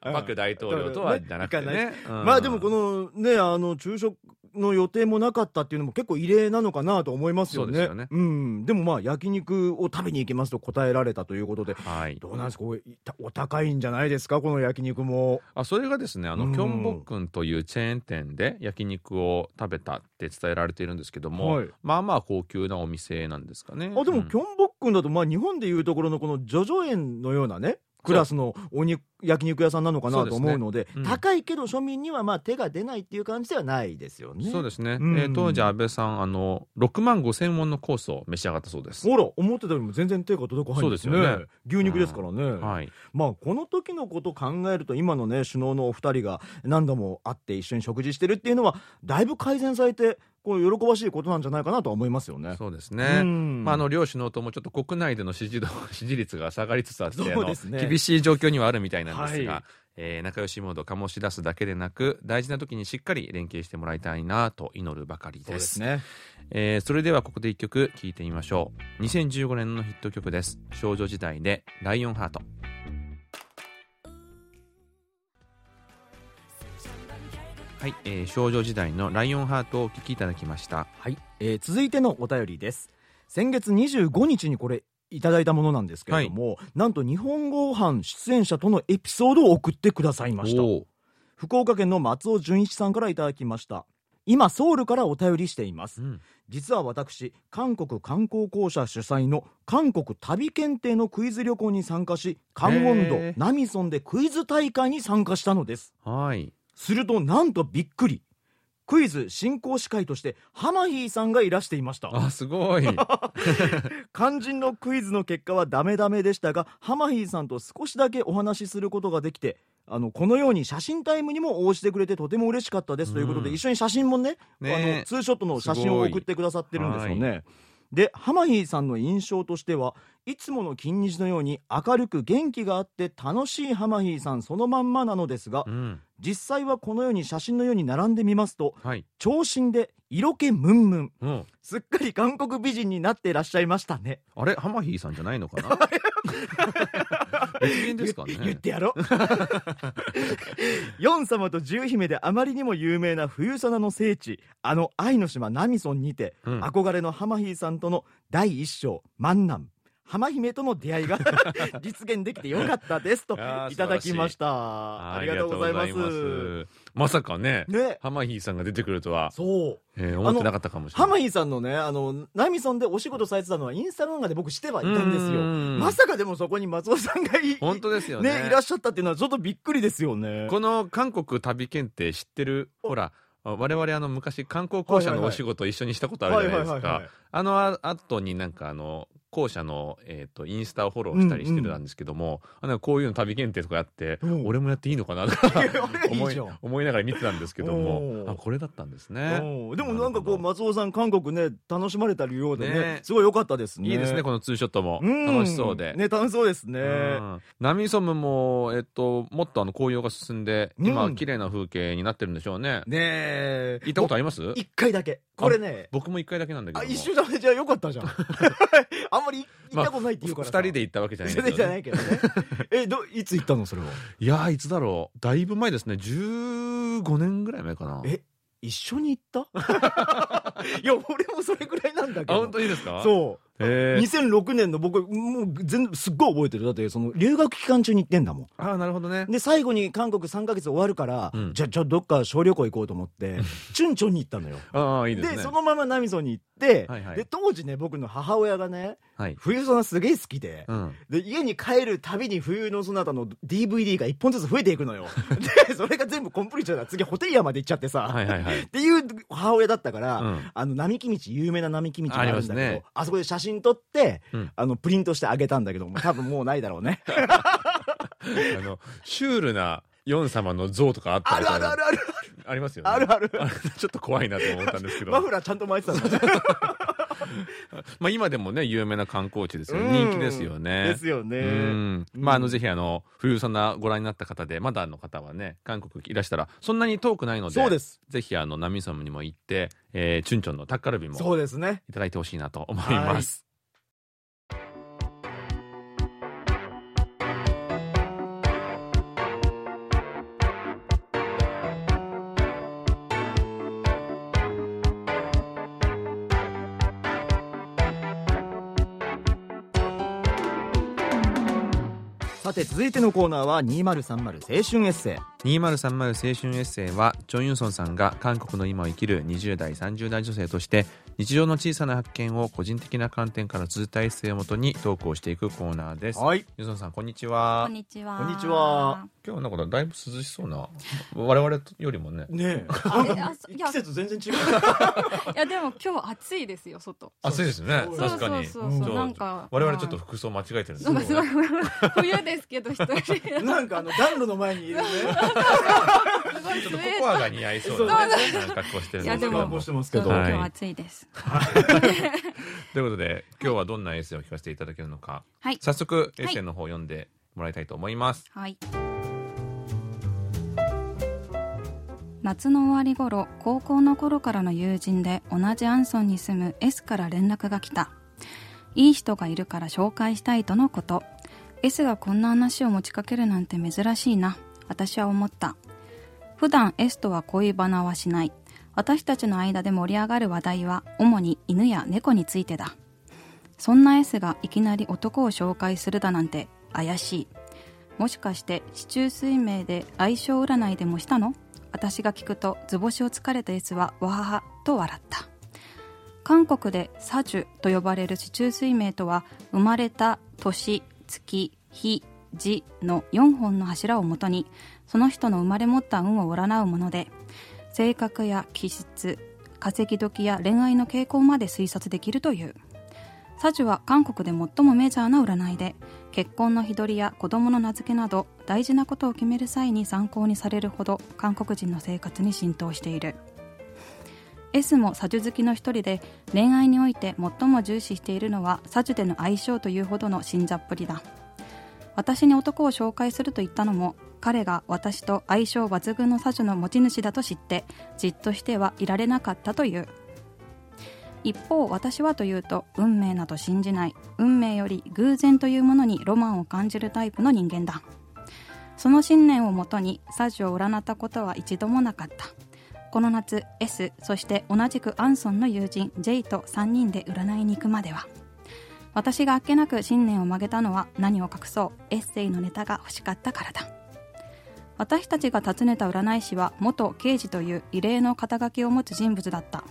Speaker 2: ら、パク大統領とはじゃなくてね。うん。
Speaker 1: まあでもこのねあの昼食の予定もなかったっていうのも結構異例なのかなと思いますよね。
Speaker 2: そうですよね。
Speaker 1: ん、でもまあ焼肉を食べに行きますと答えられたということで。
Speaker 2: はい。
Speaker 1: どうなんですか？これいたお高いんじゃないですか？この焼肉も。
Speaker 2: あ、それがですね、あの、
Speaker 1: うん。
Speaker 2: キョンボックンというチェーン店で焼肉を食べたって伝えられているんですけども、
Speaker 1: はい
Speaker 2: まあまあ高級なお店なんですかね。
Speaker 1: あでも、
Speaker 2: うん
Speaker 1: キョンボックンだとまあ日本でいうところのこのジョジョ園のようなねクラスのお肉焼肉屋さんなのかなと思うので
Speaker 2: ねうん。
Speaker 1: 高いけど庶民にはまあ手が出ないっていう感じではないですよね。
Speaker 2: そうですね、
Speaker 1: うん。
Speaker 2: えー当時安倍さんあの6万5千ウォンのコースを召し上がったそうです。
Speaker 1: ほら思ってたよりも全然手が届かないんですね。
Speaker 2: そうですよね。
Speaker 1: 牛肉ですからね、
Speaker 2: はい。
Speaker 1: まあこの時のこと考えると今のね首脳のお二人が何度も会って一緒に食事してるっていうのはだいぶ改善されてこう喜ばしいことなんじゃないかなとは思いますよね。
Speaker 2: そうですね、
Speaker 1: うん。
Speaker 2: まあ、あの両首脳ともちょっと国内での支持度支持率が下がりつつあって
Speaker 1: ね。
Speaker 2: 厳しい状況にはあるみたいなんですが、
Speaker 1: はい。
Speaker 2: えー仲良しモードを醸し出すだけでなく大事な時にしっかり連携してもらいたいなと祈るばかりです。
Speaker 1: ね。
Speaker 2: えーそれではここで一曲聴いてみましょう。2015年のヒット曲です。少女時代で「ライオンハート」はい、えー少女時代の「ライオンハート」をお聴きいただきました
Speaker 1: はい、えー続いてのお便りです。先月25日にこれいただいたものなんですけれども、なんと日本語版出演者とのエピソードを送ってくださいました。福岡県の松尾純一さんからいただきました。今ソウルからお便りしています
Speaker 2: う。ん
Speaker 1: 実は私韓国観光公社主催の韓国旅検定のクイズ旅行に参加しカンウォンドナミソンでクイズ大会に参加したのです
Speaker 2: はい
Speaker 1: するとなんとびっくり。クイズ進行司会としてハマヒーさんがいらしていました。
Speaker 2: あすごい。
Speaker 1: 肝心のクイズの結果はダメダメでしたがハマヒーさんと少しだけお話しすることができてあのこのように写真タイムにも応じてくれてとても嬉しかったです。ということで、
Speaker 2: うん
Speaker 1: 一緒に写真もね
Speaker 2: ね。
Speaker 1: あのツーショットの写真を送ってくださってるんですよね。でハマヒーさんの印象としてはいつもの金日のように明るく元気があって楽しいハマヒーさんそのまんまなのですが
Speaker 2: うん
Speaker 1: 実際はこのように写真のように並んでみますと
Speaker 2: はい。
Speaker 1: 長身で色気ムンムン。
Speaker 2: うん。
Speaker 1: すっかり韓国美人になっていらっしゃいましたね。
Speaker 2: あれ？ハマヒーさんじゃないのかな？別人ですかね。
Speaker 1: 言 言ってやろヨン 様と十姫であまりにも有名な冬サナの聖地あの愛の島ナミソンにて、
Speaker 2: うん。
Speaker 1: 憧れのハマヒーさんとの第一章万南浜姫との出会いが 実現できてよかったですといただきました。
Speaker 2: あ
Speaker 1: ありがとうございます。
Speaker 2: まさかね
Speaker 1: ね。
Speaker 2: ハマヒーさんが出てくるとは、
Speaker 1: そう。
Speaker 2: えー思ってなかったかもしれない。
Speaker 1: ハマヒーさんのねあのナミソンでお仕事されてたのはインスタグラムで僕してはいたんですよ。
Speaker 2: うん。
Speaker 1: まさかでもそこに松尾さんがい
Speaker 2: 本当ですよね。
Speaker 1: ねいらっしゃったっていうのはちょっとびっくりですよね。
Speaker 2: この韓国旅検定知ってる？ほら我々あの昔観光公社のお仕事一緒にしたことあるじゃないですか。あのあ後になんかあの校舎の、えー、とインスタをフォローしたりしてたんですけども、あなんかこういうの旅検定とかやって、
Speaker 1: うん。
Speaker 2: 俺もやっていいのかな？と か思い思いながら見てたんですけど
Speaker 1: お
Speaker 2: も
Speaker 1: ー。
Speaker 2: あこれだったんですね。
Speaker 1: うんでもなんかこう松尾さん韓国ね楽しまれたようでね
Speaker 2: ね。
Speaker 1: すごい良かったですね。
Speaker 2: いいですねこのツーショットも。
Speaker 1: うん。
Speaker 2: 楽しそうで。
Speaker 1: ね楽しそうですね。
Speaker 2: うん。ナミソムも、えっと、もっとあの紅葉が進んで、今、
Speaker 1: うん。
Speaker 2: 綺麗な風景になってるんでしょうね。
Speaker 1: ねえ。
Speaker 2: 行ったことあります？
Speaker 1: 一回だけ。これね。
Speaker 2: 僕も一回だけなんだけども。
Speaker 1: あ一緒じゃね。じゃあよかったじゃん あんまり行ったことないって言うからさ
Speaker 2: 二人で行ったわけじゃないけどね
Speaker 1: じゃないけどねえどいつ行ったの？それはい
Speaker 2: やー、いつだろう。だいぶ前ですね。15年ぐらい前かな。
Speaker 1: え一緒に行った？いや俺もそれぐらいなんだけ
Speaker 2: あ、
Speaker 1: ど
Speaker 2: 本当にいいですか？う。
Speaker 1: そう
Speaker 2: へー。
Speaker 1: 2006年の僕もう全部すっごい覚えてる。だってその留学期間中に行ってんだもん。
Speaker 2: あーなるほどね。
Speaker 1: で最後に韓国3ヶ月終わるから、
Speaker 2: うん。
Speaker 1: じゃあじゃあどっか小旅行行こうと思ってチュンチョンに行ったのよ。
Speaker 2: ああ、いいでね。
Speaker 1: ですそのままナミソに行って、
Speaker 2: はいはい。
Speaker 1: で当時ね僕の母親がね
Speaker 2: はい。
Speaker 1: 冬ソナすげえ好きで、
Speaker 2: うん。
Speaker 1: で家に帰るたびに冬のそなたの DVD が1本ずつ増えていくのよ。でそれが全部コンプリートだ。次ホテイヤまで行っちゃってさ、
Speaker 2: はいはいはい。
Speaker 1: っていう母親だったから、
Speaker 2: うん。
Speaker 1: あの並木道有名な並木道があるんだけどあ,、
Speaker 2: ね。
Speaker 1: そこで写真撮って、
Speaker 2: うん。
Speaker 1: あのプリントしてあげたんだけども多分もうないだろうね。
Speaker 2: あの、シュールなヨン様の像とかあった
Speaker 1: あ
Speaker 2: り
Speaker 1: るあるあるある。
Speaker 2: ありますよね。
Speaker 1: あるある。
Speaker 2: ちょっと怖いなと思ったんですけど。
Speaker 1: マフラーちゃんと巻いてたんだね
Speaker 2: まあ今でもね、有名な観光地ですよ。
Speaker 1: うん
Speaker 2: 人気ですよね。
Speaker 1: ですよね
Speaker 2: うん。まああの、ぜひあの、冬ソナご覧になった方で、まだの方はね、韓国いらしたら、そんなに遠くないので、
Speaker 1: そうです
Speaker 2: ぜひあの、ナミソムにも行って、えー、チュンチョンのタッカルビも
Speaker 1: そうですね
Speaker 2: いただいてほしいなと思います。
Speaker 1: さて続いてのコーナーは2030青春エッセイ。
Speaker 2: 2030青春エッセイはチョン・ユンソンさんが韓国の今を生きる20代30代女性として日常の小さな発見を個人的な観点から綴ったエッセイをもとに投稿していくコーナーです、
Speaker 1: はい。
Speaker 2: ユンソンさんこんにちは。
Speaker 4: こんにちは。
Speaker 1: こんにちは。
Speaker 2: 今日はなんかだいぶ涼しそうな我々よりもね。
Speaker 1: ねえ。
Speaker 5: あえあそいや。
Speaker 1: 季節全然違う。
Speaker 5: いやでも今日暑いですよ外。
Speaker 2: 暑いですね。
Speaker 1: そう
Speaker 2: 確かに。
Speaker 5: そうそうそう。
Speaker 2: そう
Speaker 5: なんか
Speaker 2: 我々ちょっと服装間違えてるんです
Speaker 5: なんかすごい
Speaker 2: すごい
Speaker 5: 冬ですけど一人す
Speaker 1: なんかあの暖炉の前にいるね
Speaker 2: ちょっとココアが似合いそうなね格好してるんですけど
Speaker 5: いやでも今日暑いです。
Speaker 2: ということで今日はどんなエッセイを聞かせていただけるのか。
Speaker 5: はい。
Speaker 2: 早速エッセイの方を読んでもらいたいと思います、
Speaker 5: はい。夏の終わり頃高校の頃からの友人で同じアンソンに住む S から連絡が来た。いい人がいるから紹介したいとのこと。S がこんな話を持ちかけるなんて珍しいな。私は思った普段 S とは恋バナはしない。私たちの間で盛り上がる話題は主に犬や猫についてだ。そんな S がいきなり男を紹介するだなんて怪しい。もしかして市中水明で相性占いでもしたの？私が聞くと図星をつかれた S はわははと笑った。韓国でサジュと呼ばれる市中水明とは生まれた年月日時の4本の柱をもとにその人の生まれ持った運を占うもので性格や気質稼ぎ時や恋愛の傾向まで推察できるという。サジュは韓国で最もメジャーな占いで結婚の日取りや子供の名付けなど大事なことを決める際に参考にされるほど韓国人の生活に浸透している。S もサジュ好きの一人で恋愛において最も重視しているのはサジュでの相性というほどの信者っぷりだ。私に男を紹介すると言ったのも彼が私と相性抜群のサジュの持ち主だと知ってじっとしてはいられなかったという。一方私はというと運命など信じない運命より偶然というものにロマンを感じるタイプの人間だ。その信念をもとにサジを占ったことは一度もなかった。この夏 S そして同じくアンソンの友人 J と3人で占いに行くまでは。私があっけなく信念を曲げたのは何を隠そうエッセイのネタが欲しかったからだ。私たちが訪ねた占い師は元刑事という異例の肩書きを持つ人物だった。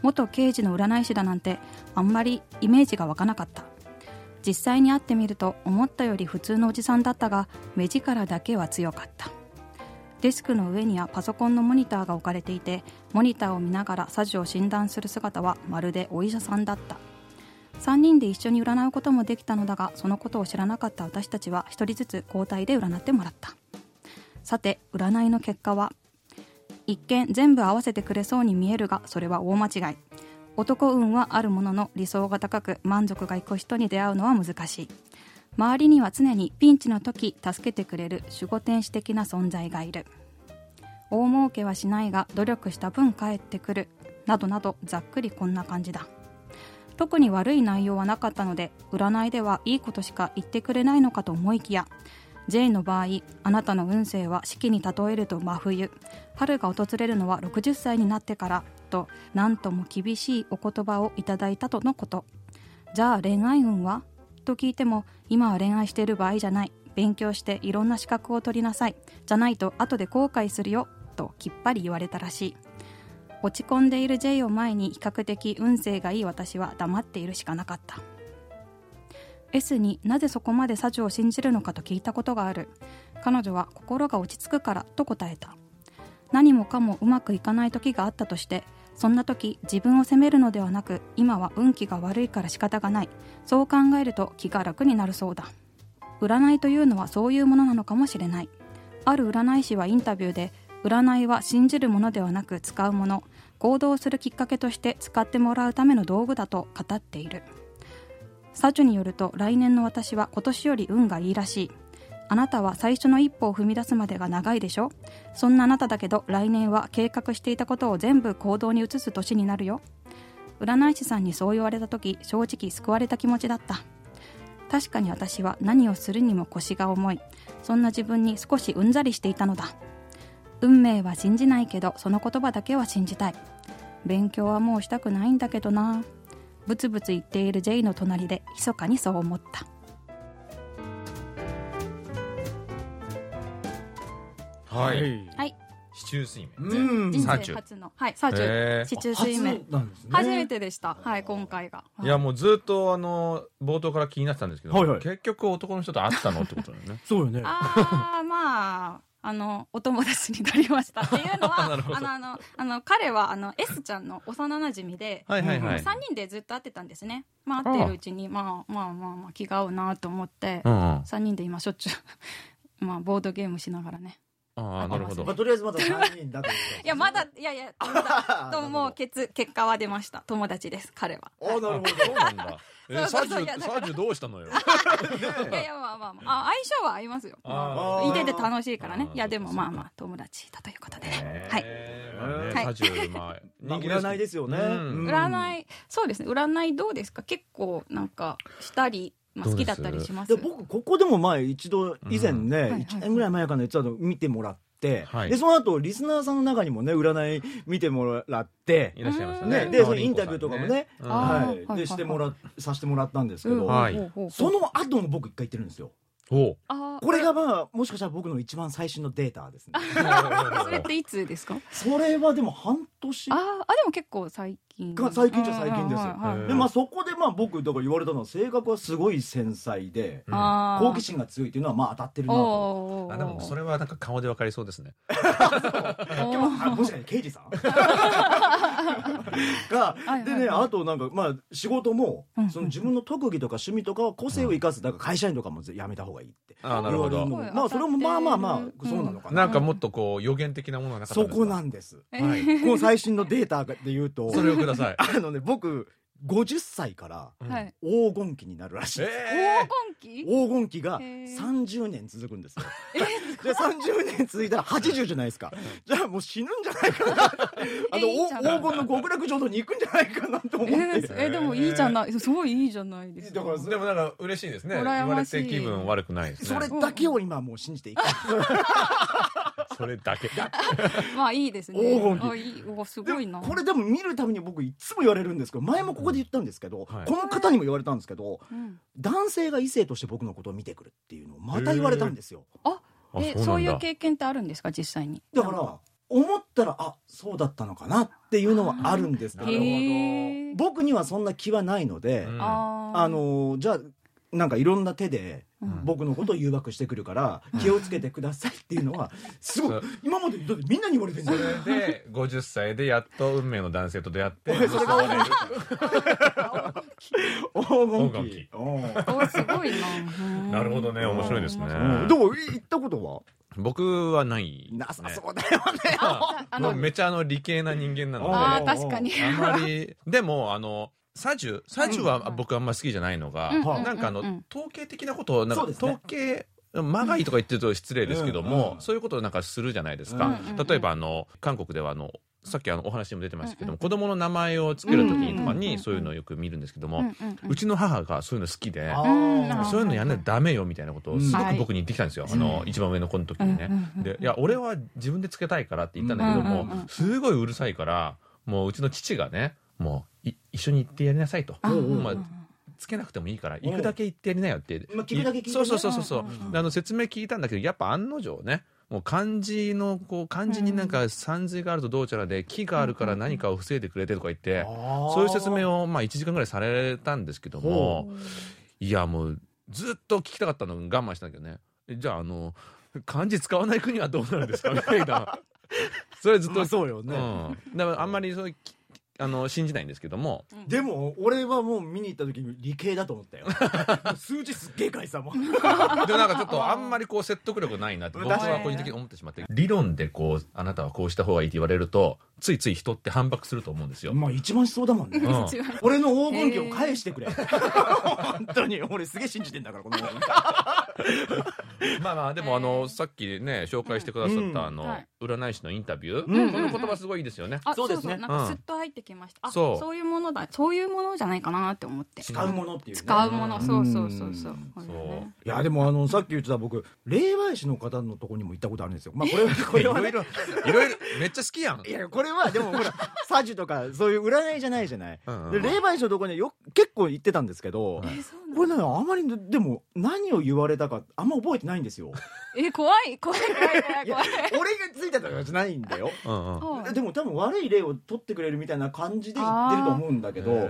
Speaker 5: 元刑事の占い師だなんてあんまりイメージが湧かなかった。実際に会ってみると思ったより普通のおじさんだったが目力だけは強かった。デスクの上にはパソコンのモニターが置かれていてモニターを見ながらサジを診断する姿はまるでお医者さんだった。3人で一緒に占うこともできたのだがそのことを知らなかった私たちは1人ずつ交代で占ってもらった。さて占いの結果は一見全部合わせてくれそうに見えるがそれは大間違い。男運はあるものの理想が高く満足がいく人に出会うのは難しい。周りには常にピンチの時助けてくれる守護天使的な存在がいる。大儲けはしないが努力した分返ってくる。などなどざっくりこんな感じだ。特に悪い内容はなかったので占いではいいことしか言ってくれないのかと思いきや J の場合あなたの運勢は四季に例えると真冬。春が訪れるのは60歳になってからと何とも厳しいお言葉をいただいたとのこと。じゃあ恋愛運は？と聞いても今は恋愛している場合じゃない。勉強していろんな資格を取りなさい。じゃないと後で後悔するよ。ときっぱり言われたらしい。落ち込んでいる J を前に比較的運勢がいい私は黙っているしかなかった。S になぜそこまでサジを信じるのかと聞いたことがある。彼女は心が落ち着くからと答えた。何もかもうまくいかない時があったとしてそんな時自分を責めるのではなく今は運気が悪いから仕方がない。そう考えると気が楽になるそうだ。占いというのはそういうものなのかもしれない。ある占い師はインタビューで占いは信じるものではなく使うもの。行動するきっかけとして使ってもらうための道具だと語っている。サジュによると来年の私は今年より運がいいらしい。あなたは最初の一歩を踏み出すまでが長いでしょ。そんなあなただけど来年は計画していたことを全部行動に移す年になるよ。占い師さんにそう言われた時正直救われた気持ちだった。確かに私は何をするにも腰が重い。そんな自分に少しうんざりしていたのだ。運命は信じないけどその言葉だけは信じたい。勉強はもうしたくないんだけどな。ブツブツ言っている J の隣で密かにそう思った。
Speaker 2: はい。
Speaker 5: はい。
Speaker 2: 市中水面。
Speaker 1: うん。
Speaker 5: 人生初のはいサチ
Speaker 2: へ
Speaker 5: ュ
Speaker 2: ー。
Speaker 5: 市中水面。
Speaker 1: 初なんですね。
Speaker 5: 初めてでした。はい今回が。
Speaker 2: い。やもうずっとあの冒頭から気になってたんですけど、
Speaker 1: はいはい。
Speaker 2: 結局男の人と会ったのってことだよね。
Speaker 1: そうよね。
Speaker 5: ああまああのお友達になりましたっていうのは あのあのあの彼はあの S ちゃんの幼馴染で、
Speaker 2: はいはいはい、
Speaker 5: 3人でずっと会ってたんですね、まあ、会ってるうちにまあまあまあまあ気が合うなと思って、
Speaker 2: うんうん、
Speaker 5: 3人で今しょっちゅう まあボードゲームしながらね
Speaker 2: ああなるほど。
Speaker 1: まあ、とりあえずまだ3人だとい
Speaker 5: やまだいやいやまだ ともう結結果は出ました。友達です彼は。
Speaker 1: あなるほど。
Speaker 2: そうなんだ。え
Speaker 5: そうそう
Speaker 2: サジュ
Speaker 5: そういやだから。
Speaker 2: サジュどうしたのよ？
Speaker 5: いやいやまあまあまあ。あ相性は合いますよ。
Speaker 2: あ
Speaker 1: ー。
Speaker 5: いてて楽しいからね。
Speaker 2: あー
Speaker 5: いやでもまあまあ友達だということで。ねはい。はい。
Speaker 2: サジュまあ
Speaker 1: 占いですよね。
Speaker 5: 占いそうですね。占いどうですか？結構なんかしたり、まあ、好きだったりします。
Speaker 1: で僕ここでも前一度以前ね、
Speaker 5: はいはい
Speaker 1: 1年ぐらい前かな言ってたの見てもらって、
Speaker 2: はい。
Speaker 1: でその後リスナーさんの中にもね占い見てもらって
Speaker 2: いらっしゃいました
Speaker 1: ね。
Speaker 2: ね
Speaker 1: でそのインタビューとかもね、
Speaker 2: う
Speaker 1: はい。でしてもらさせてもらったんですけど、
Speaker 5: うん
Speaker 2: はい。
Speaker 1: その後も僕一回行ってるんですよ。これがまあもしかしたら僕の一番最新のデータですね。
Speaker 5: それっていつですか？
Speaker 1: それはでも半年。
Speaker 5: あーあでも結構最近。
Speaker 1: が最近じゃ最近です。でまあそこでまあ僕だから言われたのは性格はすごい繊細で
Speaker 2: うん。
Speaker 1: 好奇心が強いっていうのはまあ当たってるなと。
Speaker 2: あでもそれはなんか顔でわかりそうですね。
Speaker 1: もしかして刑事さん？がでねあとなんかまあ仕事も
Speaker 5: うん
Speaker 1: その自分の特技とか趣味とかは個性を生かすだから会社員とかもやめた方がいいって
Speaker 2: あーなるほど。
Speaker 1: 言われるのまあそれもまあまあまあそうなのかな。
Speaker 2: なんかもっとこう予言的なものがなかったんですか？
Speaker 1: そこなんです。
Speaker 5: え
Speaker 2: はい。
Speaker 1: この最新のデータで言うと。
Speaker 2: それをください。
Speaker 1: あのね僕50歳から黄金期になるらしいです。
Speaker 2: え
Speaker 5: 黄金期？
Speaker 1: 黄金期が
Speaker 5: へー。
Speaker 1: 30年続くんですよ。で30年続いたら80じゃないですか。じゃあもう死ぬんじゃないかな。あの黄金の極楽浄土に行くんじゃないかなと思って。
Speaker 5: えでもいいじゃない。すごいいいじゃないですか
Speaker 1: だから
Speaker 2: ーでもなんか嬉しいですね。
Speaker 5: 羨
Speaker 2: 言われ
Speaker 5: ましい
Speaker 2: て気分悪くないですね。
Speaker 1: それだけを今もう信じていきたい。
Speaker 2: それだけ。
Speaker 5: まあいいですね。
Speaker 1: 黄金期。
Speaker 5: あいすごいな。
Speaker 1: でこれでも見るために僕いつも言われるんですけど前もここで言ったんですけど、
Speaker 2: はい。
Speaker 1: この方にも言われたんですけど
Speaker 5: うん。
Speaker 1: 男性が異性として僕のことを見てくるっていうのをまた言われたんですよ。
Speaker 5: あ
Speaker 2: あ
Speaker 5: え
Speaker 2: そう
Speaker 5: いう経験ってあるんですか実際に？
Speaker 1: だから思ったらあそうだったのかなっていうのはあるんです。けど。僕にはそんな気はないので、
Speaker 2: うん
Speaker 5: あ
Speaker 1: のじゃあなんかいろんな手で
Speaker 5: うん。
Speaker 1: 僕のことを誘惑してくるから気をつけてくださいっていうのはすごい今までみんなに言われてるん。
Speaker 2: そ
Speaker 1: だよ
Speaker 2: れで50歳でやっと運命の男性と出会って
Speaker 1: それが黄金
Speaker 2: 黄
Speaker 1: 期。
Speaker 2: 金
Speaker 5: おすごいな。
Speaker 2: なるほどね。面白いですね。
Speaker 1: うん。どう行ったことは？
Speaker 2: 僕はない
Speaker 1: なさそうだよね。
Speaker 5: ああの
Speaker 2: めちゃあの理系な人間なので。
Speaker 5: あ確かに。
Speaker 2: んまりでもあのサジュサジュは
Speaker 5: うん
Speaker 2: 僕あんま好きじゃないのが、なんかあの、
Speaker 5: うん
Speaker 2: 統計的なことをなんか統計まがいとか言ってると失礼ですけども、
Speaker 1: うんうん
Speaker 2: そういうことをなんかするじゃないですか、
Speaker 1: うん
Speaker 5: うん
Speaker 2: 例えばあの韓国ではあのさっきあのお話にも出てましたけども、子供の名前をつけるときにとか
Speaker 5: うんうんうんうん。
Speaker 2: にそういうのをよく見るんですけども、
Speaker 5: うんうんうん。
Speaker 2: うちの母がそういうの好きで、そういうのやんないとダメよみたいなことをすご
Speaker 5: はい
Speaker 2: く僕に言ってきたんですよ、あの一番上の子の時にね。
Speaker 5: うんうんうん
Speaker 2: でいや俺は自分でつけたいからって言ったんだけども、
Speaker 5: うんうんうん。
Speaker 2: すごいうるさいからもううちの父がねもうい一緒に行ってやりなさいと、まあ、つけなくてもいいから行くだけ行ってやりなよって、
Speaker 1: まあ聞くだけ聞いてね。
Speaker 2: そうそうそうそう。あの説明聞いたんだけどやっぱ案の定ねもう漢字のこう漢字になんか山水があるとどうちゃらで木があるから何かを防いでくれてとか言って、そういう説明
Speaker 1: を
Speaker 2: をまあ1時間ぐらいされたんですけど
Speaker 1: ほ
Speaker 2: もいやもうずっと聞きたかったのを我慢したんだけどね。えじゃああの漢字使わない国はどうなるんですか？みたいな。それずっと、
Speaker 1: まあそうよね。
Speaker 2: うん、だからあんまりそういうきあの信じないんですけども。
Speaker 1: でも俺はもう見に行った時に理系だと思ったよ。数字すっげえ書いてたもん
Speaker 2: でもなんかちょっとあんまりこう説得力ないなって僕は個人的に思ってしまって。理論でこうあなたはこうした方がいいって言われるとついつい人って反駁すると思うんですよ。
Speaker 1: まあ一番しそうだもんね。
Speaker 2: うん。
Speaker 1: 俺の黄金期を返してくれ。本当に。俺すげえ信じてんだからこの
Speaker 2: まあまあでもあのさっきね紹介してくださっ
Speaker 1: うん。
Speaker 2: たあの
Speaker 5: はい。
Speaker 2: 占い師のインタビュー、
Speaker 1: うん
Speaker 2: この言葉すごいいいですよね。
Speaker 5: あ
Speaker 1: そうですね。
Speaker 5: なんかスッと入ってきました、あ
Speaker 2: そう。
Speaker 5: そういうものだ。そういうものじゃないかなって思って。
Speaker 1: 使うもの。っていうね
Speaker 5: 使うものそうそうそうそう。
Speaker 1: うん。
Speaker 2: そう。
Speaker 1: いやでもあのさっき言ってた僕霊媒師の方のとこにも行ったことあるんですよ。まあこれはこ
Speaker 2: い
Speaker 1: れはね
Speaker 2: ろいろいろいろめっちゃ好きやん。
Speaker 1: いやこれはでもほら サジュとかそういう占いじゃないじゃない、
Speaker 2: うんうん。
Speaker 1: で霊媒師のとこによ結構行ってたんですけど、
Speaker 2: はい
Speaker 1: これねあまりでも何を言われたかあんま覚えてないんですよ。
Speaker 5: え怖い怖い怖い怖い怖い。
Speaker 1: 俺がついたとかじゃないんだよ。
Speaker 2: うんうん。
Speaker 5: はい
Speaker 1: でも多分悪い例を取ってくれるみたいな感じで言ってると思うんだけど
Speaker 2: へ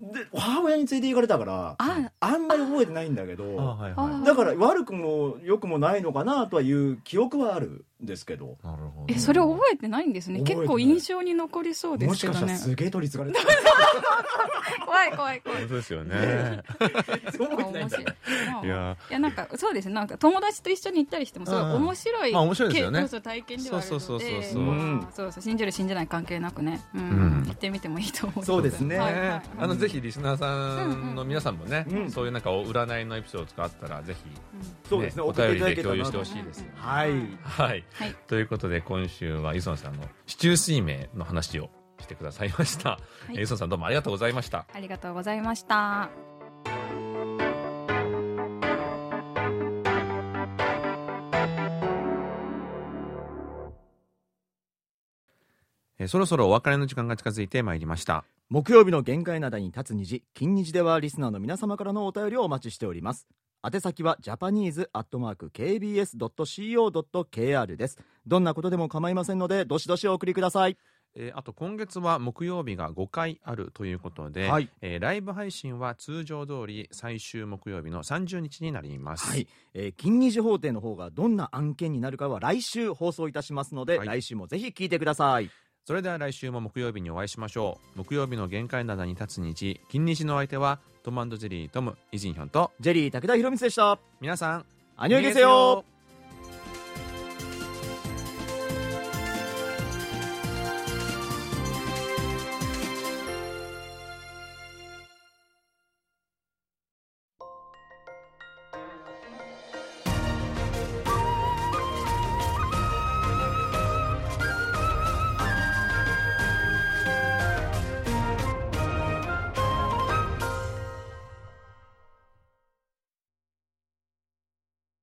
Speaker 1: で母親に連れて行かれたから
Speaker 5: あ
Speaker 1: あんまり覚えてないんだけど
Speaker 2: はいはい
Speaker 5: あ
Speaker 1: だから悪くも良くもないのかなとはいう記憶はある。んですけど。
Speaker 2: なるほど。
Speaker 5: えそれ覚えてないんですね。
Speaker 1: 覚えてない。
Speaker 5: 結構印象に残りそうで
Speaker 1: もしかしたら
Speaker 5: すけどね
Speaker 1: すげえ取り継がれてた
Speaker 5: 怖い怖い怖い。
Speaker 2: 本当ですよね。
Speaker 1: 覚えてない。
Speaker 5: い
Speaker 2: や。
Speaker 5: いやなんかそうですね。なんか友達と一緒に行ったりしてもすごい面白い、
Speaker 2: まあ面白いですよね。
Speaker 5: けそうそう体験ではあるので。
Speaker 2: そうそうそうそうそう。
Speaker 5: まあそうそう信じる信じない関係なくね、うん。
Speaker 2: うん。
Speaker 5: 行ってみてもいいと思う。
Speaker 1: そうですね。
Speaker 2: あのぜひリスナーさんの皆さんもね、
Speaker 1: うん
Speaker 2: そういうなんかお占いのエピソードとかあったらぜひ、
Speaker 1: そうですね。
Speaker 2: お便りで共有してほしいです。
Speaker 1: はい。
Speaker 2: はい、
Speaker 5: はい。
Speaker 2: ということで今週は磯野さんの市中水明の話をしてくださいました、
Speaker 5: い。
Speaker 2: えー磯野さんどうもありがとうございました。
Speaker 5: ありがとうございました。
Speaker 2: えーそろそろお別れの時間が近づいてまいりました。
Speaker 1: 木曜日の限界灘に立つ虹金虹ではリスナーの皆様からのお便りをお待ちしております宛先はジャパニーズアットマーク KBS.CO.KR です。どんなことでも構いませんのでどしどしお送りください。
Speaker 2: えーあと今月は木曜日が5回あるということで、
Speaker 1: はい。
Speaker 2: えーライブ配信は通常通り最終木曜日の30日になります、
Speaker 1: はい、えー金虹法廷の方がどんな案件になるかは来週放送いたしますので、
Speaker 2: はい。
Speaker 1: 来週もぜひ聞いてください
Speaker 2: それでは来週も木曜日にお会いしましょう。木曜日の限界灘に立つ日金日の相手はトムジェリートムイジンヒョンと
Speaker 1: ジェリー武田博光でした。
Speaker 2: 皆さん
Speaker 1: アニョイゲセよ